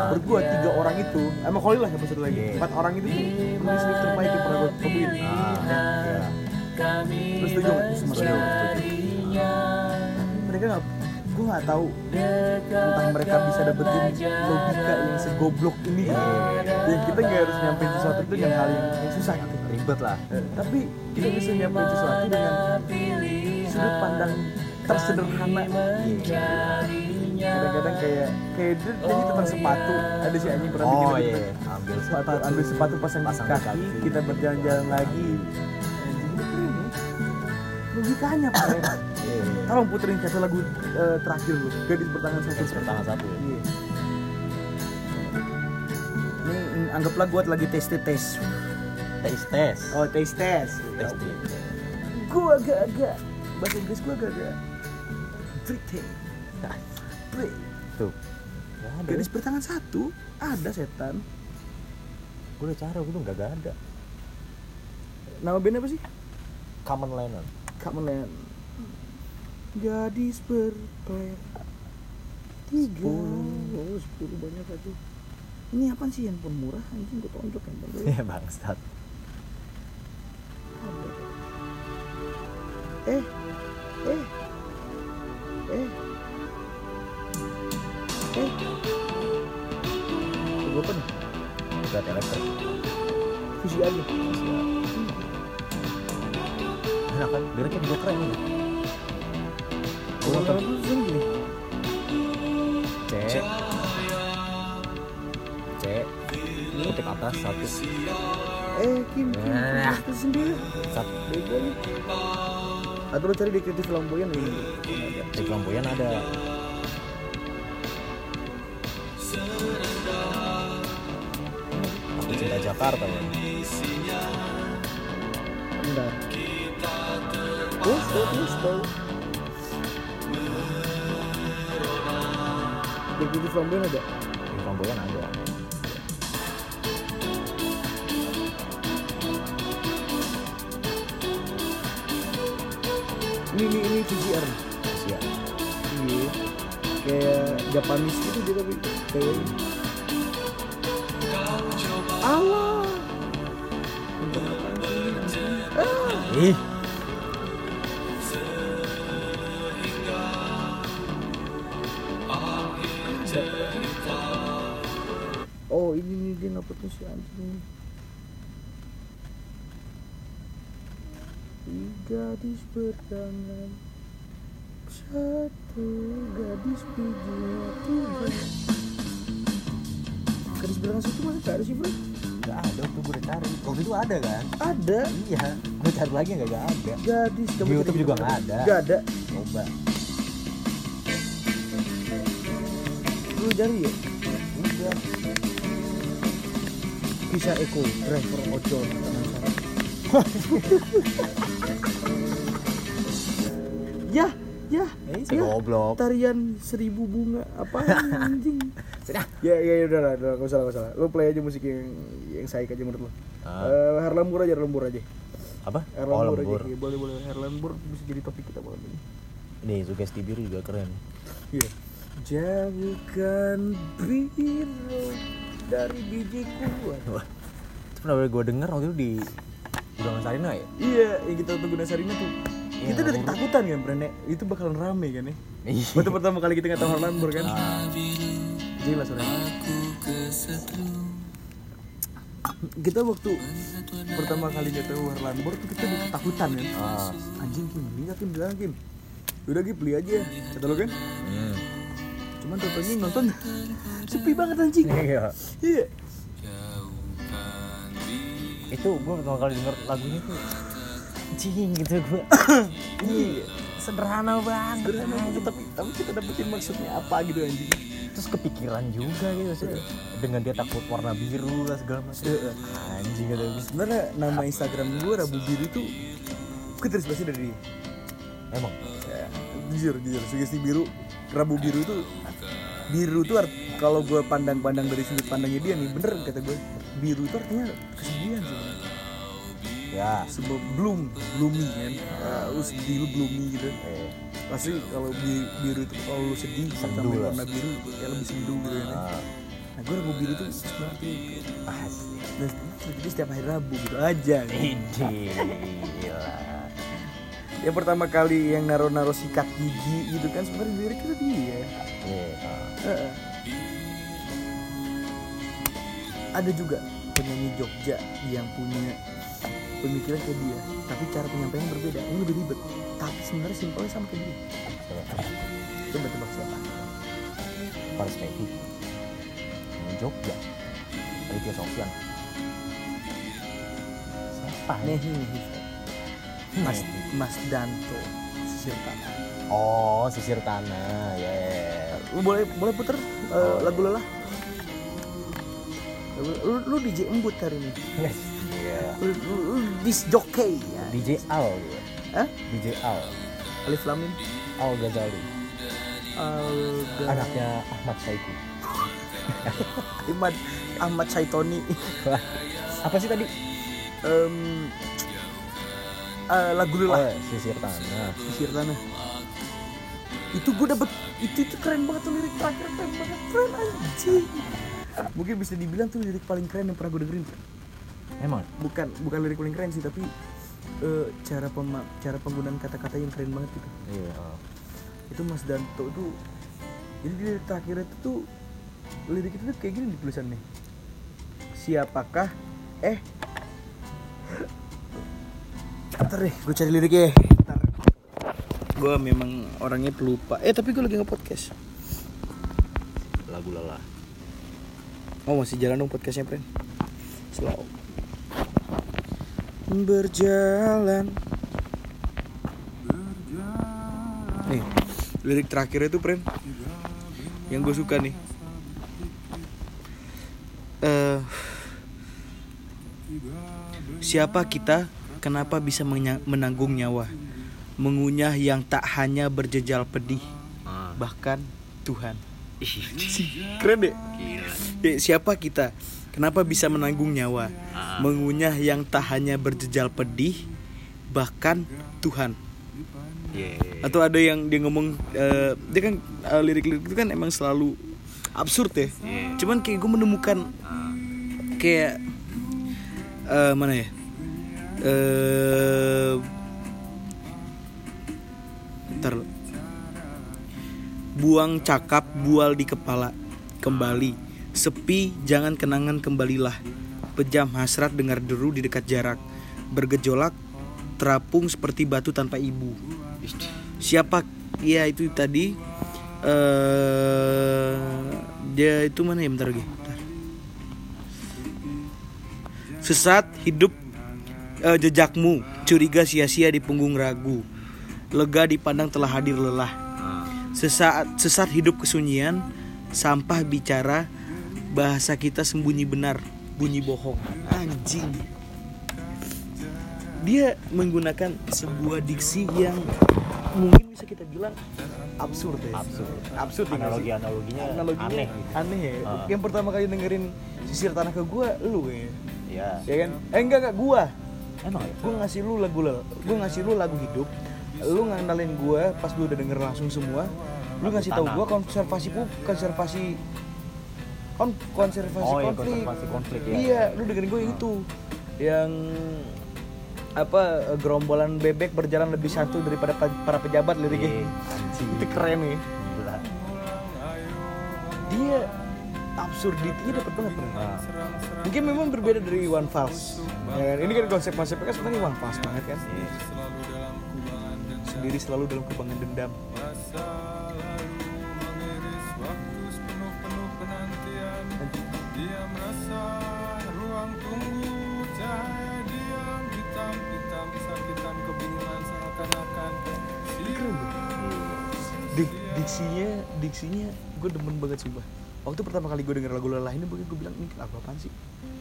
menurut gua tiga orang itu sama Holy lah sama satu lagi. Empat orang itu tuh penulis terbaik yang pernah gua temuin. Ah iya kami Terus setuju mencarinya. Mereka nggak gua nggak tahu tentang mereka bisa dapetin logika yang segoblok ini. Gitu. yang kita nggak harus nyampein sesuatu itu dengan hal yang, yang susah gitu. Ribet lah. Eh, tapi kita bisa nyampein sesuatu dengan sudut pandang tersederhana. kadang-kadang kayak kayak dia nyanyi tentang sepatu. Ada si anjing pernah bikin oh lagu iya tentang ambil sepatu ambil sepatu pasang, Pasang kaki, kaki. kita berjalan-jalan lagi logikanya pak ya. tolong puterin satu lagu eh, terakhir lu gadis bertangan satu. Gadis bertangan satu. iya. Ini anggaplah gua lagi tes tes tes tes oh tes tes tes tes gua agak-agak bahasa Inggris gua agak-agak pretty. Pre- tuh. Gadis bertangan satu ada setan. Gue udah cari gue gak ada. Nama bandnya apa sih? Common Lennon Land gadis berpler tiga. Oh sepuluh banyak aja ini apa sih? Handphone murah? Anjing gue tonjok handphone dulu ya bangsat. Eh eh eh. Eh. Gue apa nih berat elektrik visi aja. enak kan liriknya juga keren nih gue nonton. gini C C ketik atas satu. Eh Kim Kim Nah. sendiri satu bego nih. Atau lo cari di kreatif flamboyan ini. Di lampuan ada. Aku cinta Jakarta ya Bentar. Kreatif flamboyan ada? Ini ini ini VCR Asia iya. Kayak Japanese gitu dia tapi kayak Allah nguploadnya si anjing. Tiga gadis berdandan satu gadis pijinya tiga. Gadis berdandan situ mana gak ada sih bro? Nggak ada tuh gue cari. Waktu itu ada kan? Ada? Iya. Gue cari lagi nggak nggak ada. Gadis Di YouTube juga nggak ada. gak ada. Coba. Lu cari ya? Udah bisa Eko driver saya ya ya Eh, ya. goblok. tarian seribu bunga apa <laughs> anjing? Sudah. Ya ya ya udah lah udah nggak usah lah nggak usah. Lah lu play aja musik yang yang saik aja menurut lo Ah. Eh, Herlambur aja Herlambur aja. Apa? Oh Herlambur lembur aja. Iya, boleh boleh. Herlambur bisa jadi topik kita malam ini. Nih sugesti biru juga keren. Iya. Jauhkan biru dari biji kuat itu pernah gue denger waktu itu di Udangan Sarina ya Iya, yang kita tunggu Nasarina tuh. Iya, kita udah ketakutan kan, Brene. Itu bakalan rame kan ya. Iya. Waktu pertama kali kita nggak tahu Harlambur kan. Ah, Jelas suara. Kita waktu pertama kali nggak tahu Harlambur tuh kita udah ketakutan kan. ah, Anjing Kim, nggak Kim? Bilang Kim. Udah Kim, beli aja. Kata lo kan. hmm. Cuman tontonnya nonton sepi banget anjing. Iya. Iya. itu gue pertama kali denger lagunya tuh anjing gitu gue <coughs> Iya. sederhana banget Sederhana gitu, tapi tapi kita dapetin maksudnya apa gitu anjing. terus kepikiran juga gitu sih dengan dia takut warna biru lah segala macam Iya. anjing gitu Sebenarnya nama Instagram gue Rabu Biru itu gue terinspirasi dari dia. emang Ya, jujur jujur sugesti biru Rabu Biru itu biru art, kalau gue pandang-pandang dari sudut pandangnya dia nih bener kata gue biru itu artinya kesedihan sebenarnya ya. Sebab bloom bloomy kan? Uh, lu sedih lu bloomy gitu. Eh, pasti kalau bi- biru itu kalau lu sedih lah. warna biru ya lebih sendu gitu kan? Ah, nah gue Rabu Biru itu seperti itu asik dan jadi setiap hari Rabu gitu aja. Gila yang pertama kali yang naro-naro sikat gigi gitu kan sebenarnya lirik itu dia. Iya, ada juga penyanyi Jogja yang punya pemikiran kayak dia tapi cara penyampaian berbeda. Ini lebih ribet. Tapi sebenarnya simpelnya sama kayak dia. Coba. tebak siapa? Paris Pedi Jogja. Aditya Sofyan siapa nih Nehi Mas Mas Danto sisir tanah. Oh sisir tanah. Ya lu boleh boleh puter uh, Oh, lagu lelah. Lu, lu, lu DJ embut hari ini. Yes. Iya. Lu, lu, lu disc jockey. Ya DJ Al Hah? DJ Al. Alif Lamin Al Ghazali. Alga anaknya Ahmad Saiku. <laughs> Ahmad Ahmad Saitoni. Apa sih tadi? Em, eh, lagu oh, lelah sisir tanah. Sisir tanah. Itu gue dapet itu itu keren banget tuh lirik terakhir keren banget. Keren anjing. Mungkin bisa dibilang tuh lirik paling keren yang pernah gue dengerin. Emang? Bukan bukan lirik paling keren sih tapi eh, cara pema- cara penggunaan kata-kata yang keren banget gitu. Iya oh. itu Mas Danto tuh jadi di lirik terakhir itu tuh lirik itu tuh kayak gini di tulisannya. Siapakah eh? Ntar deh gue cari liriknya gue memang orangnya pelupa. Eh tapi gue lagi nge-podcast. Lagu lelah. Oh masih jalan dong podcastnya friend slow. Berjalan. Nih lirik terakhirnya tuh friend yang gue suka nih. Eh siapa kita kenapa bisa menanggung nyawa mengunyah yang tak hanya berjejal pedih ah. bahkan Tuhan. Keren deh siapa kita? Kenapa bisa menanggung nyawa? Mengunyah yang tak hanya berjejal pedih bahkan Tuhan. Yeah. atau ada yang dia ngomong eh, dia kan eh, lirik-lirik itu kan emang selalu absurd ya. Cuman kayak gue menemukan kayak eh, mana ya? Eh lu. buang cakap bual di kepala. Kembali. Sepi jangan kenangan kembalilah. Pejam hasrat dengar deru di dekat jarak. Bergejolak terapung seperti batu tanpa ibu. Siapa? Ya itu tadi. Eh dia itu mana ya? Bentar lagi. Bentar. sesat hidup eh, jejakmu. Curiga sia-sia di punggung ragu lega dipandang telah hadir lelah. Sesaat sesat hidup kesunyian sampah bicara bahasa kita sembunyi benar bunyi bohong. Anjing. Dia menggunakan sebuah diksi yang mungkin bisa kita bilang absurd ya. Absurd. Absurd analogi analoginya analoginya aneh aneh, gitu. ya. Ah. yang pertama kali dengerin sisir tanah ke gua lu ya. Ya kan? Eh enggak enggak gua. Emang ya? Gua ngasih lu lagu gua ngasih lu lagu hidup lu ngenalin gua pas lu udah denger langsung semua lu ngasih tahu gua konservasi pu konservasi kon konservasi Oh, iya, konflik. konservasi konflik, ya. iya lu dengerin gua yang itu. Yang apa gerombolan bebek berjalan lebih satu daripada pa- para pejabat liriknya. Iya, itu keren nih Gila. dia absurditinya dapet banget bro. Nah, mungkin memang berbeda dari One Falls ya kan? ini kan konsep konsepnya kan sebenarnya One Falls banget kan? Iya. Sendiri selalu dalam kubangan dendam. Dia merasa ruang tunggu kesakitan kebingungan seakan-akan diksinya diksinya gue demen banget sumpah. Waktu pertama kali gue denger lagu lelah ini gue bilang ini lagu apaan sih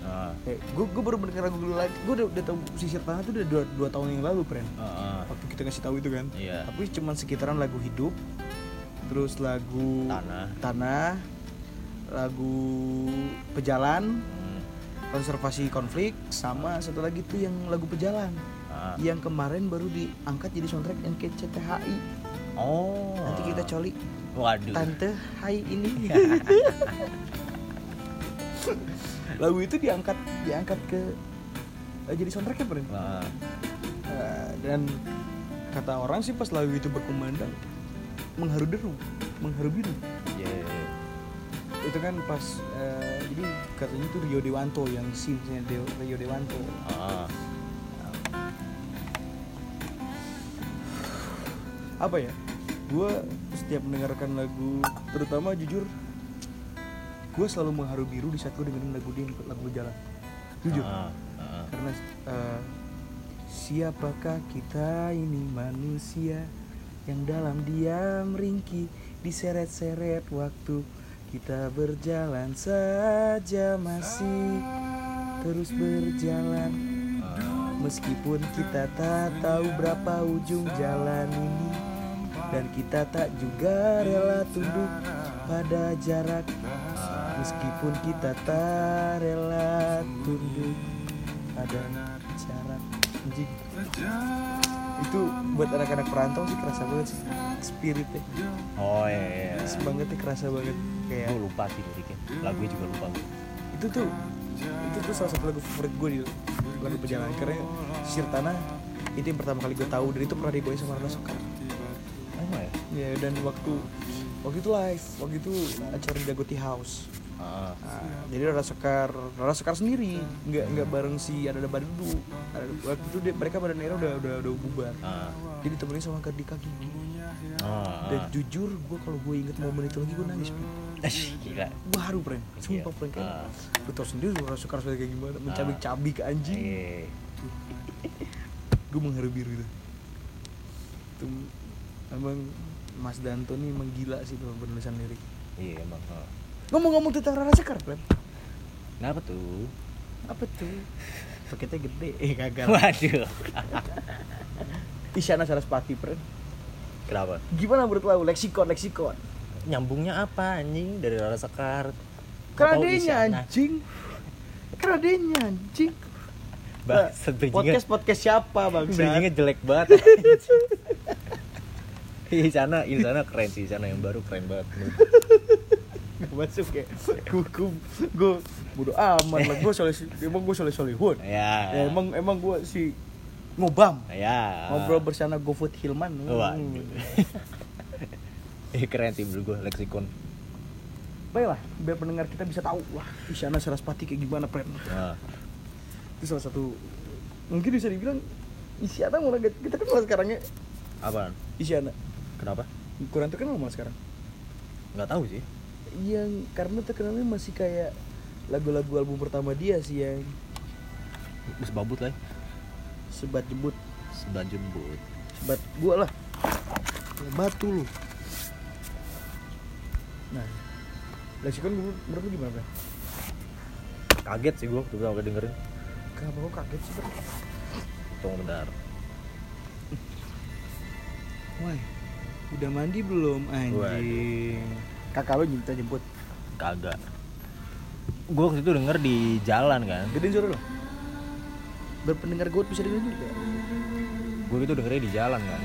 Ah, eh, gue gue baru denger lagu lelah gue udah, udah tahu sisir tanah tuh udah dua, dua tahun yang lalu friend ah, ah. waktu kita ngasih tahu itu kan. Iya. tapi cuman sekitaran lagu hidup terus lagu Tanah. tanah lagu pejalan Hmm, konservasi konflik sama satu lagi tuh yang lagu pejalan. Ah. yang kemarin baru diangkat jadi soundtrack NKCTHI oh. Nanti kita coli. Waduh. Tante hai ini <laughs> <laughs> lagu itu diangkat diangkat ke eh, jadi soundtracknya Pren. Ah, Eh, dan kata orang sih pas lagu itu berkumandang mengharu deru mengharu biru iya. itu kan pas eh, jadi katanya itu Rio Dewanto yang scene-nya Deo- Rio Dewanto ah. apa ya gue setiap mendengarkan lagu terutama jujur gue selalu mengharu biru di saat gue dengerin lagu dia lagu jalan. Jujur. Ah, ah. karena eh, siapakah kita ini manusia yang dalam diam ringkih diseret-seret waktu kita berjalan saja masih terus berjalan. Meskipun kita tak tahu berapa ujung jalan ini dan kita tak juga rela tunduk pada jarak meskipun kita tak rela tunduk pada jarak anjing. Itu buat anak-anak perantau sih kerasa banget sih. Spiritnya. Oh iya, iya. Pas banget nih kerasa banget. Kayak gue lupa sih liriknya. Lagunya juga lupa gue itu tuh itu tuh salah satu lagu favorit gue di lagu perjalanan karena Sir Tanah itu yang pertama kali gue tahu dan itu pernah dibawain sama Rana Sekar emang ya ya dan waktu waktu itu live waktu itu acara di Dagoti House Nah, jadi Rara Sekar, Rara Sekar sendiri, nggak nggak bareng si ada ada Badudu. Waktu itu dia, mereka pada era udah udah udah bubar. Jadi ditemenin sama Kardi Kaki. ah, Dan jujur, gue kalau gue inget momen itu lagi gue nangis. Gila Gue haru, pren. Sumpah, Iya. pren. Kan. Ah. Lu tau sendiri Rara Sekar kayak gimana, mencabik-cabik ke anjing. Iya. Gue mengharu biru itu. Itu emang Mas Danto nih emang gila sih dalam penulisan lirik. iya emang ah. Ngomong-ngomong tentang Rara Sekar, pren. kenapa tuh Apa tuh? Paketnya gede, eh gagal. waduh <laughs> Isyana Sarasvati, pren. kenapa Gimana menurut lo leksikon leksikon? nyambungnya apa anjing dari Rara Sekar Karena Atau adanya Isyana? anjing. Karena adanya anjing. Bridgingnya- podcast podcast siapa bang? bridgingnya jelek banget <laughs> Di sana, di sana keren sih, di sana yang baru keren banget. <laughs> Gak <laughs> masuk ya. Gue gue gue bodo amat lah. Gue soleh emang gue soleh solehun. Ya, Ya, emang emang gue si ngobam ya. ngobrol bersama GoFood Hilman. Wah. Hmm. <laughs> Eh, keren sih menurut gue leksikon. Baiklah, biar pendengar kita bisa tahu wah Isyana Sarasvati kayak gimana pren. Nah, Itu salah satu mungkin bisa dibilang Isyana mulai kita kan mulai sekarangnya apaan? Isyana Kenapa? kurang terkenal malah sekarang. Nggak tahu sih. Yang karena terkenalnya masih kayak lagu-lagu album pertama dia sih yang Bus babut lah. sebat jebut Seban jembut. sebat gua lah batu lu nah leksikon menurut, menurut lu gimana Bang? Kaget sih gue waktu pertama kali dengerin. kenapa kok kaget sih Bang? Tunggu bentar. Wah, udah mandi belum anjing kakak lu minta jemput Kagak. Gue waktu itu denger di jalan kan. gedein suara lo berpendengar gue bisa dengar juga Gue itu dengernya di jalan kan.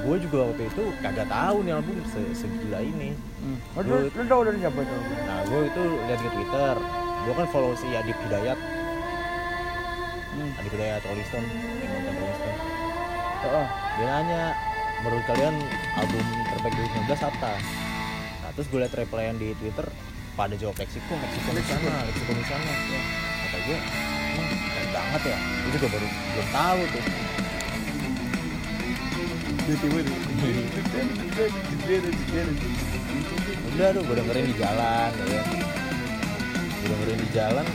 Gue juga waktu itu kagak tahu nih album se- segila ini. hmm. Lu, lu tau dari siapa itu Nah, gue itu lihat di Twitter. Gue kan follow si Adip Hidayat, hmm. Adip Hidayat Rolling Stone, yang nonton Rolling Stone. oh, Dia nanya, menurut kalian album terbaik 2019 apa? Nah, terus gue liat replyan di Twitter, pada jawab Lexicon, Lexicon di sana, Lexicon di sana. Ya. Kata gue, emang keren banget ya. Gue juga baru belum tahu tuh. Udah tuh, gue dengerin di jalan, ya. Gue dengerin di jalan.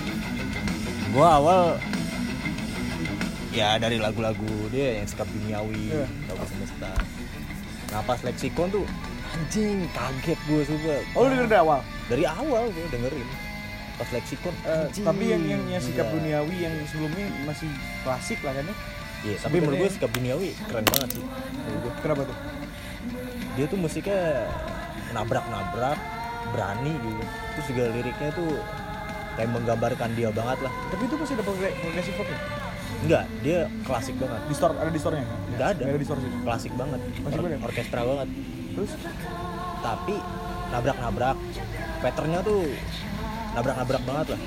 Gue awal ya dari lagu-lagu dia yang sikap duniawi, Iya. lagu semesta. Nah pas leksikon tuh anjing kaget gue coba. oh lu denger dari awal Dari awal gue dengerin. Pas leksikon. Eh, anjing, tapi yang yang, yang sikap gila. duniawi yang sebelumnya masih klasik lah kan ya Iya, tapi menurut gue sikap duniawi keren banget sih. Gue. kenapa tuh Dia tuh musiknya nabrak-nabrak, berani gitu. Terus juga liriknya tuh kayak menggambarkan dia banget lah. tapi itu masih ada progre- progressive rock ya Enggak, dia klasik banget. di store ada di store nya Nggak ada. Di store sih Klasik banget. Masih Or- banget? orkestra banget. terus Tapi nabrak-nabrak. Patternnya tuh nabrak-nabrak banget lah.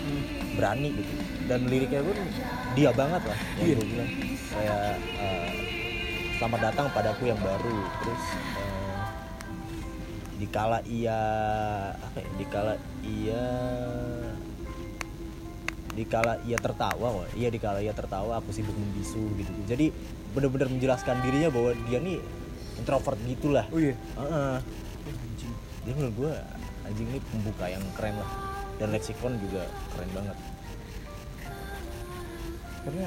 Berani gitu. Dan liriknya pun dia banget lah yang Iya. gue bilang. Kayak eh, selamat datang padaku yang baru. Terus eh, dikala ia apa ya? Dikala ia dikala ia tertawa wah. iya dikala ia tertawa aku sibuk membisu gitu jadi bener-bener menjelaskan dirinya bahwa dia nih introvert gitulah oh iya Heeh. Jadi menurut gue anjing ini pembuka yang keren lah dan lexicon juga keren banget. karena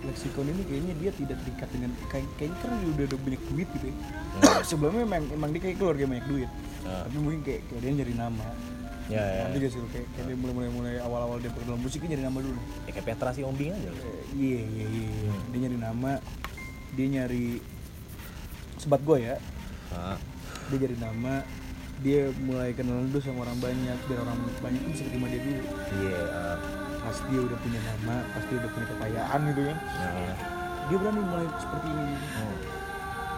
leksikon ini kayaknya dia tidak terikat dengan kayak kayaknya kan dia udah ada banyak duit gitu ya Hmm. <coughs> sebelumnya emang emang dia kayak keluarga banyak duit Nah, tapi mungkin kayak, kayak dia nyari nama ya, ya, nanti gak sih kayak, kayak dia mulai mulai mulai awal awal dia berdalam musik dia nyari nama dulu. Ya kayak Petra si Ombing aja. Eh, iya iya iya dia nyari nama dia nyari sebat gue ya. Nah, dia nyari nama dia mulai kenalan dulu sama orang banyak biar orang banyak bisa terima dia dulu. Iya. ah. pas dia udah punya nama pas dia udah punya kekayaan gitu kan. Nah, dia berani mulai seperti ini. Hmm.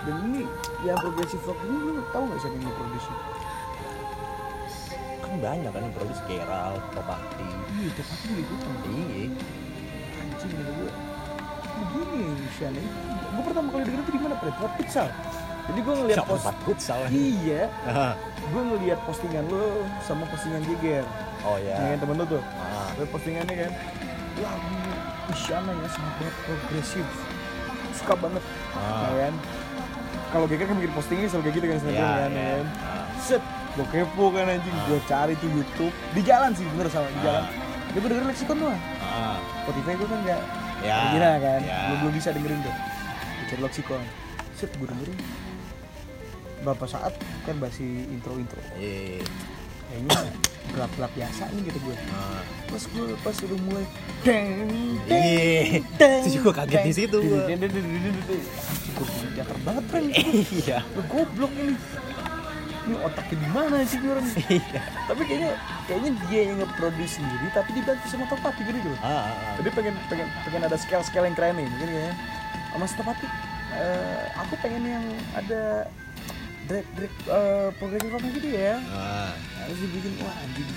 dan ini yang progressive rock ini lu tahu nggak siapa yang produksi kan banyak kan yang produksi Keral, Topakti iya tapi dia ikutan. Iya. Anjing kata gue begini Shana gue pertama kali denger itu di mana? Pada tempat futsal. Jadi gue ngeliat post tempat futsal? Iya. Gue ngeliat postingan lo sama postingan Jeger oh ya yang temen lo tuh. Ah. Lihat postingannya kan? Lagu Isyana ya sangat progresif. Suka banget. Ah. ya kan? Kalau Geger kan bikin postingnya selalu kayak gitu kan Instagram Ya, kan, ya. ya kan? Ah. set gue kepo kan anjing. Gue cari tuh YouTube. Di jalan sih bener sama di jalan. Dia gue denger lexicon doang. Ah. Spotify gue kan nggak Ya, original kan? ya. belum belum bisa dengerin tuh. Gue cari lexicon set gue dengerin. Berapa saat kan bahas intro intro Iya. kayaknya gelap gelap biasa nih gitu gue Ah. pas gue pas udah mulai deng Iya. deng Itu juga kaget di situ deng deng deng deng deng deng gue jakar banget friend Iya. Goblok ini ini otaknya di mana sih ini orang Iya. tapi kayaknya kayaknya dia yang nge-produce sendiri tapi dibantu sama Topati gitu gitu Ah, ah, ah. jadi pengen pengen pengen ada scale scale yang keren nih mungkin kayaknya sama Topati eh, aku pengen yang ada drag drag uh, progresif rock gitu ya Ah. harus dibikin wah anjing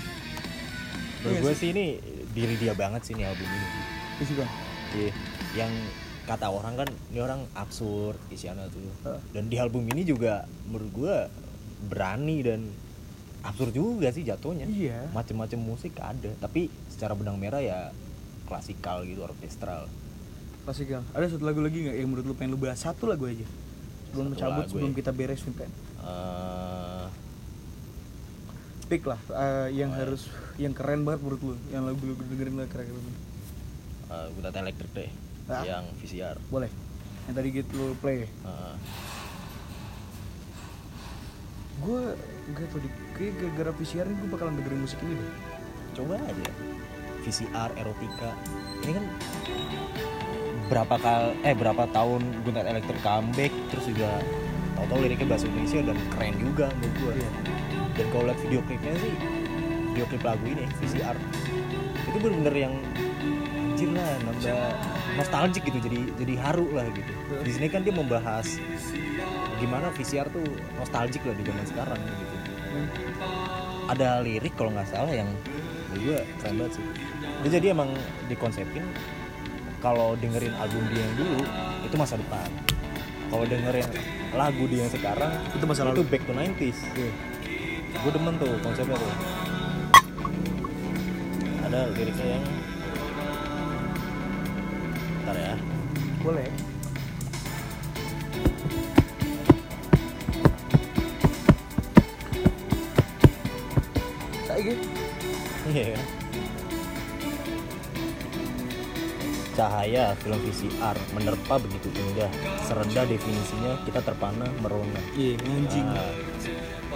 Menurut Iya gue sih. ini diri dia banget sih nih album ini. Iya sih bang Iya. Yang kata orang kan ini orang absurd Isyana tuh. Heeh. Dan di album ini juga menurut gue berani dan absurd juga sih jatuhnya. Iya. Macem-macem musik ada, tapi secara benang merah ya klasikal gitu, orkestral. klasikal ada satu lagu lagi nggak yang menurut lu pengen lu bahas satu lagu aja sebelum Satu cabut lagu sebelum ya. kita beres nih pen Eh, pick lah eh, yang harus yang keren banget menurut lu yang lagu lu dengerin lah keren keren eh, Gutat Electric deh, Ah. yang VCR. boleh yang tadi gitu lu play Eh, gue gak tau di kayak gara-gara nih gue bakalan dengerin musik ini deh. Coba aja VCR erotika. Ini kan berapa kal eh berapa tahun Gunnar Electric comeback terus juga tahu-tahu liriknya bahasa Indonesia dan keren juga menurut gue Iya. dan kalau lihat video klipnya sih video klip lagu ini VCR itu bener-bener yang anjir lah nambah nostalgic gitu jadi jadi haru lah gitu. Di sini kan dia membahas gimana VCR tuh nostalgic lah di zaman sekarang gitu Hmm. ada lirik kalau nggak salah yang gue keren banget sih dia jadi emang dikonsepin kalau dengerin album dia yang dulu itu masa depan kalau dengerin lagu dia yang sekarang Itu masa itu lalu. back to 90s Iya. gue demen tuh konsepnya tuh ada liriknya yang ntar ya boleh Iya. Cahaya film VCR menerpa begitu indah, serendah definisinya kita terpana merona. iya anjing Nah,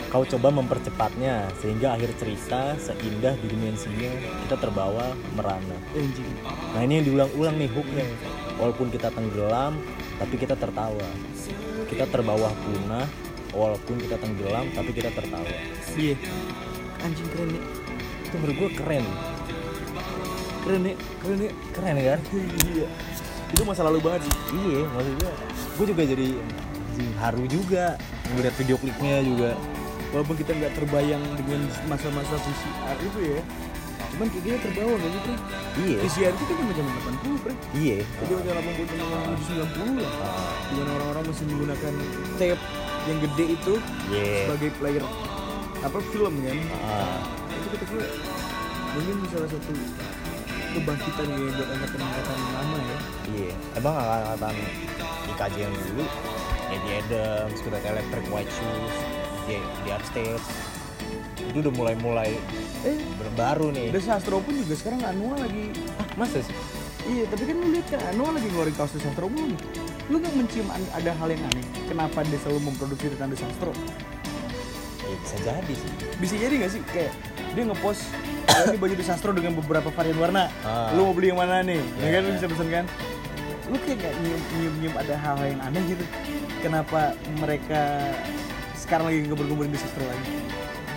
kau coba mempercepatnya sehingga akhir cerita seindah di dimensinya kita terbawa merana. anjing Nah ini yang diulang-ulang nih hooknya. Walaupun kita tenggelam, tapi kita tertawa. Kita terbawa punah, walaupun kita tenggelam, tapi kita tertawa. iya anjing keren nih Itu menurut gue keren. keren nih keren nih Keren kan? iya itu masa lalu banget sih Iya, maksud gue, gue juga jadi haru juga ngeliat video klipnya juga. walaupun kita nggak terbayang dengan masa-masa PCR itu ya cuman kayak gini terbawa gak sih? Iya, PCR itu kan zaman 80 Pri iya. jadi zaman 80 zaman 90 lah Ah, di mana orang-orang masih menggunakan tape yang gede itu Iya. sebagai player apa film kan? Ah, itu kata gue mungkin salah satu kebangkitan ya buat angkatan-angkatan lama ya. Iya, emang angkatan IKJ yang dulu. Eddie Adams, Kudat Electric, White Shoes, di, di Upstate. Itu udah mulai-mulai eh baru nih. The Sastro pun juga sekarang Anua lagi. Ah, masa sih? iya tapi kan lu lihat kan Anua lagi ngeluarin kaos The Sastro mulu nih lu nggak mencium ada hal yang aneh kenapa dia selalu memproduksi tentang The Sastro Ya, bisa jadi sih. bisa jadi nggak sih kayak dia ngepost "Oh, <coughs> ini baju The Sastro dengan beberapa varian warna Ah. lu mau beli yang mana nih ya Ya, kan lu ya. bisa pesen kan lu kayak nggak nyium, nyium nyium ada hal-hal yang aneh gitu kenapa mereka sekarang lagi ngeber-ngeberin The Sastro lagi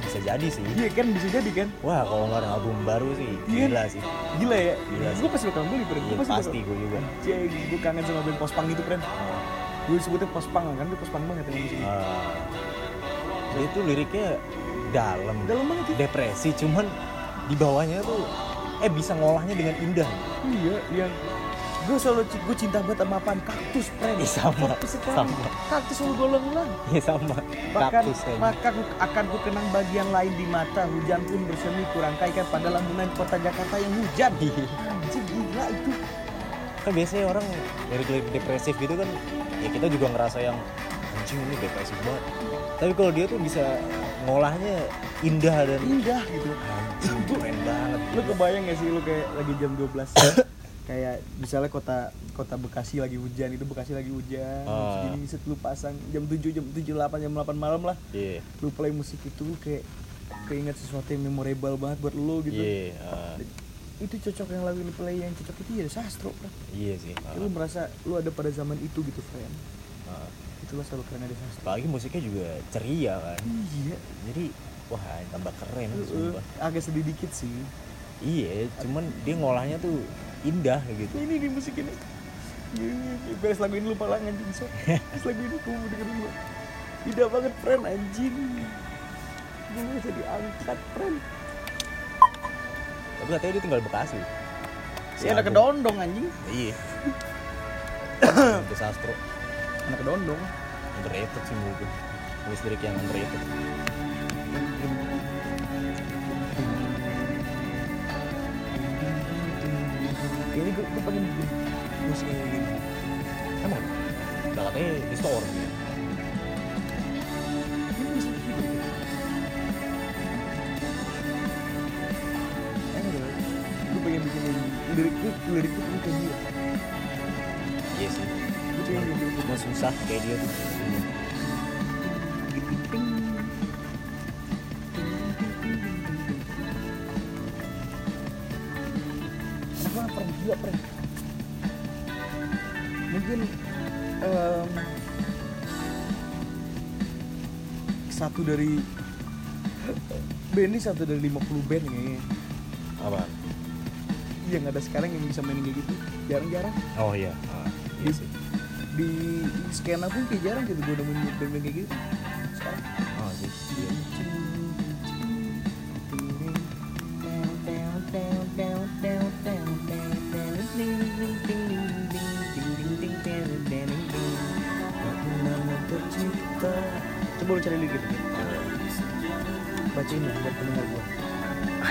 bisa jadi sih Iya kan bisa jadi kan? wah kalau nggak ada album baru sih Iya. gila sih Gila ya? Gila. Gue pasti bakal beli, Pren. Iya, Gue pasti pasti gue juga Cek, gue kangen sama band pospang itu, Pren. Gue sebutnya pospang kan, dia pospang banget yang musiknya. Ah. Dia tuh liriknya dalam Dalam banget ya? depresi cuman di bawahnya tuh eh bisa ngolahnya dengan indah Iya, yang gue selalu gue cinta banget sama apaan kaktus Pren. Ih, sama, Kaktus sekali. sama. Kaktus selalu golong-golong. ya sama Bahkan kaktus maka ku- akan ku kenang bagian lain di mata hujan pun bersemi kurangkaikan pada lamunan kota Jakarta yang hujan. Iya. Anjing gila itu. kan biasanya orang lirik-lirik depresif gitu kan ya kita juga ngerasa yang anjing ini depresif banget. Tapi kalau dia tuh bisa ngolahnya indah dan Indah gitu. anjing keren banget. Lu kebayang gak sih lu kayak lagi jam 12 <coughs> kayak misalnya kota kota Bekasi lagi hujan itu Bekasi lagi hujan Ah. segini set lu pasang jam 7 jam 7 8 jam 8 malam lah. Iya. Lu play musik itu lu kayak keinget sesuatu yang memorable banget buat lu gitu. Iya ah, itu cocok yang lagu ini play yang cocok itu ya sastro iya sih ah, lu merasa lu ada pada zaman itu gitu friend ah. itulah selalu keren ada sastro apalagi musiknya juga ceria kan. Iya. Jadi wah tambah keren Uh, sumpah. Agak sedih dikit sih. Iya cuman dia ngolahnya tuh indah gitu. Ini di musik ini. Beres lagu ini lupa lah anjing so. Beres lagu ini gue mau dengerin dulu Tidak banget friend anjing. Gue bisa diangkat friend. Tapi katanya dia tinggal di Bekasi. Si anak kedondong anjing. Iya. Itu <coughs> sastro Anak kedondong underrated sih menurut gue lirik yang underrated Ini gue, gue pengen bikin musik kayak gini emang udah katanya di store gitu. Pengen bikin yang lirik gue, lirik gue pengen kayak dia. Iya sih. Gue pengen gitu cuma susah kayak dia tuh Satu dari Band ini satu dari 50 band kayaknya apa Yang ada sekarang yang bisa mainin kayak gitu. Jarang-jarang. Oh iya. Ah, iya sih. Di skena pun kayak jarang gitu gue nemuin band-band kayak gitu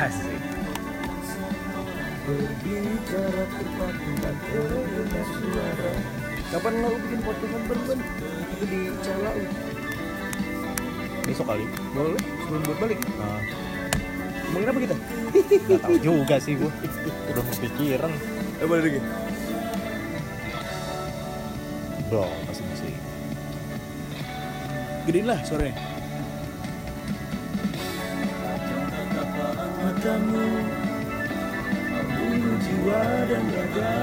asik Kapan lo bikin podcastan ben-ben? Itu di lu besok kali. Boleh, sebelum buat balik. Ah, Ngomongin apa kita? nggak tahu juga sih gua. Udah kepikiran. Eh boleh lagi. Belum masih masih Gedein lah suaranya Matamu Membunuh jiwa dan raga.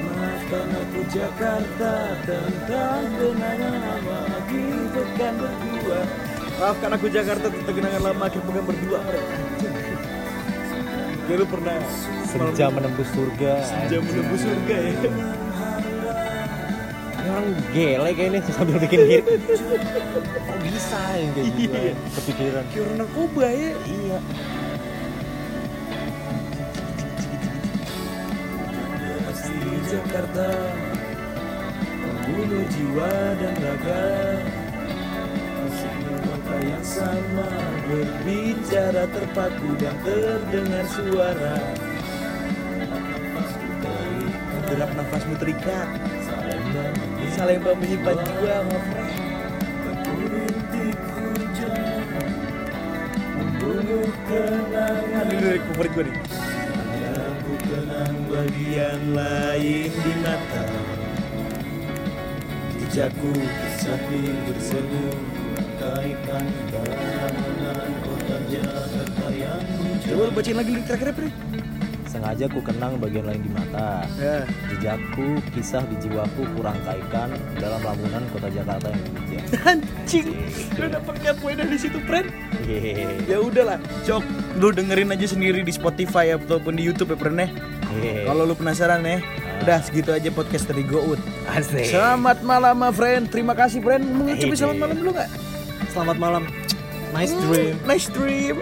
Maafkan aku Jakarta Tentang kenangan lama Kita berdua. Maafkan aku Jakarta tentang kenangan lama Kita berdua. Kayak lu pernah senja menembus surga Senja menembus surga ya gele kayak ini sambil bikin hit kok bisa yang kayak gitu? Iya. kepikiran. Kayak orang narkoba ya? Iya. Pasti Jakarta Membunuh jiwa dan raga. Mata yang sama Berbicara terpaku dan terdengar suara. Derap nafasmu terikat Salemba menyimpan jiwa ngefrek Membunuh kenangan Ini lirik favorit gue nih. Aku kenang bagian lain di mata Jejakku sapi bersemu Kaitan bangunan kota Jakarta yang Coba lu bacain lagi lirik terakhir Pri sengaja ku kenang bagian lain di mata Ya. Jejakku, kisah di jiwaku kurang kaikan dalam lamunan kota Jakarta yang dipijak <laughs> Anjing. Lu dapet poin dari situ, friend. Hehehe. Ya udahlah, cok. Lu dengerin aja sendiri di Spotify ataupun di YouTube ya, friend ya. Hehehe. Kalau lu penasaran ya, udah segitu aja podcast dari Gout. Asik. Selamat malam, my friend. Terima kasih, friend. Mau ngucapin Hey, selamat malam dulu nggak? Selamat malam. Nice dream. Nice dream.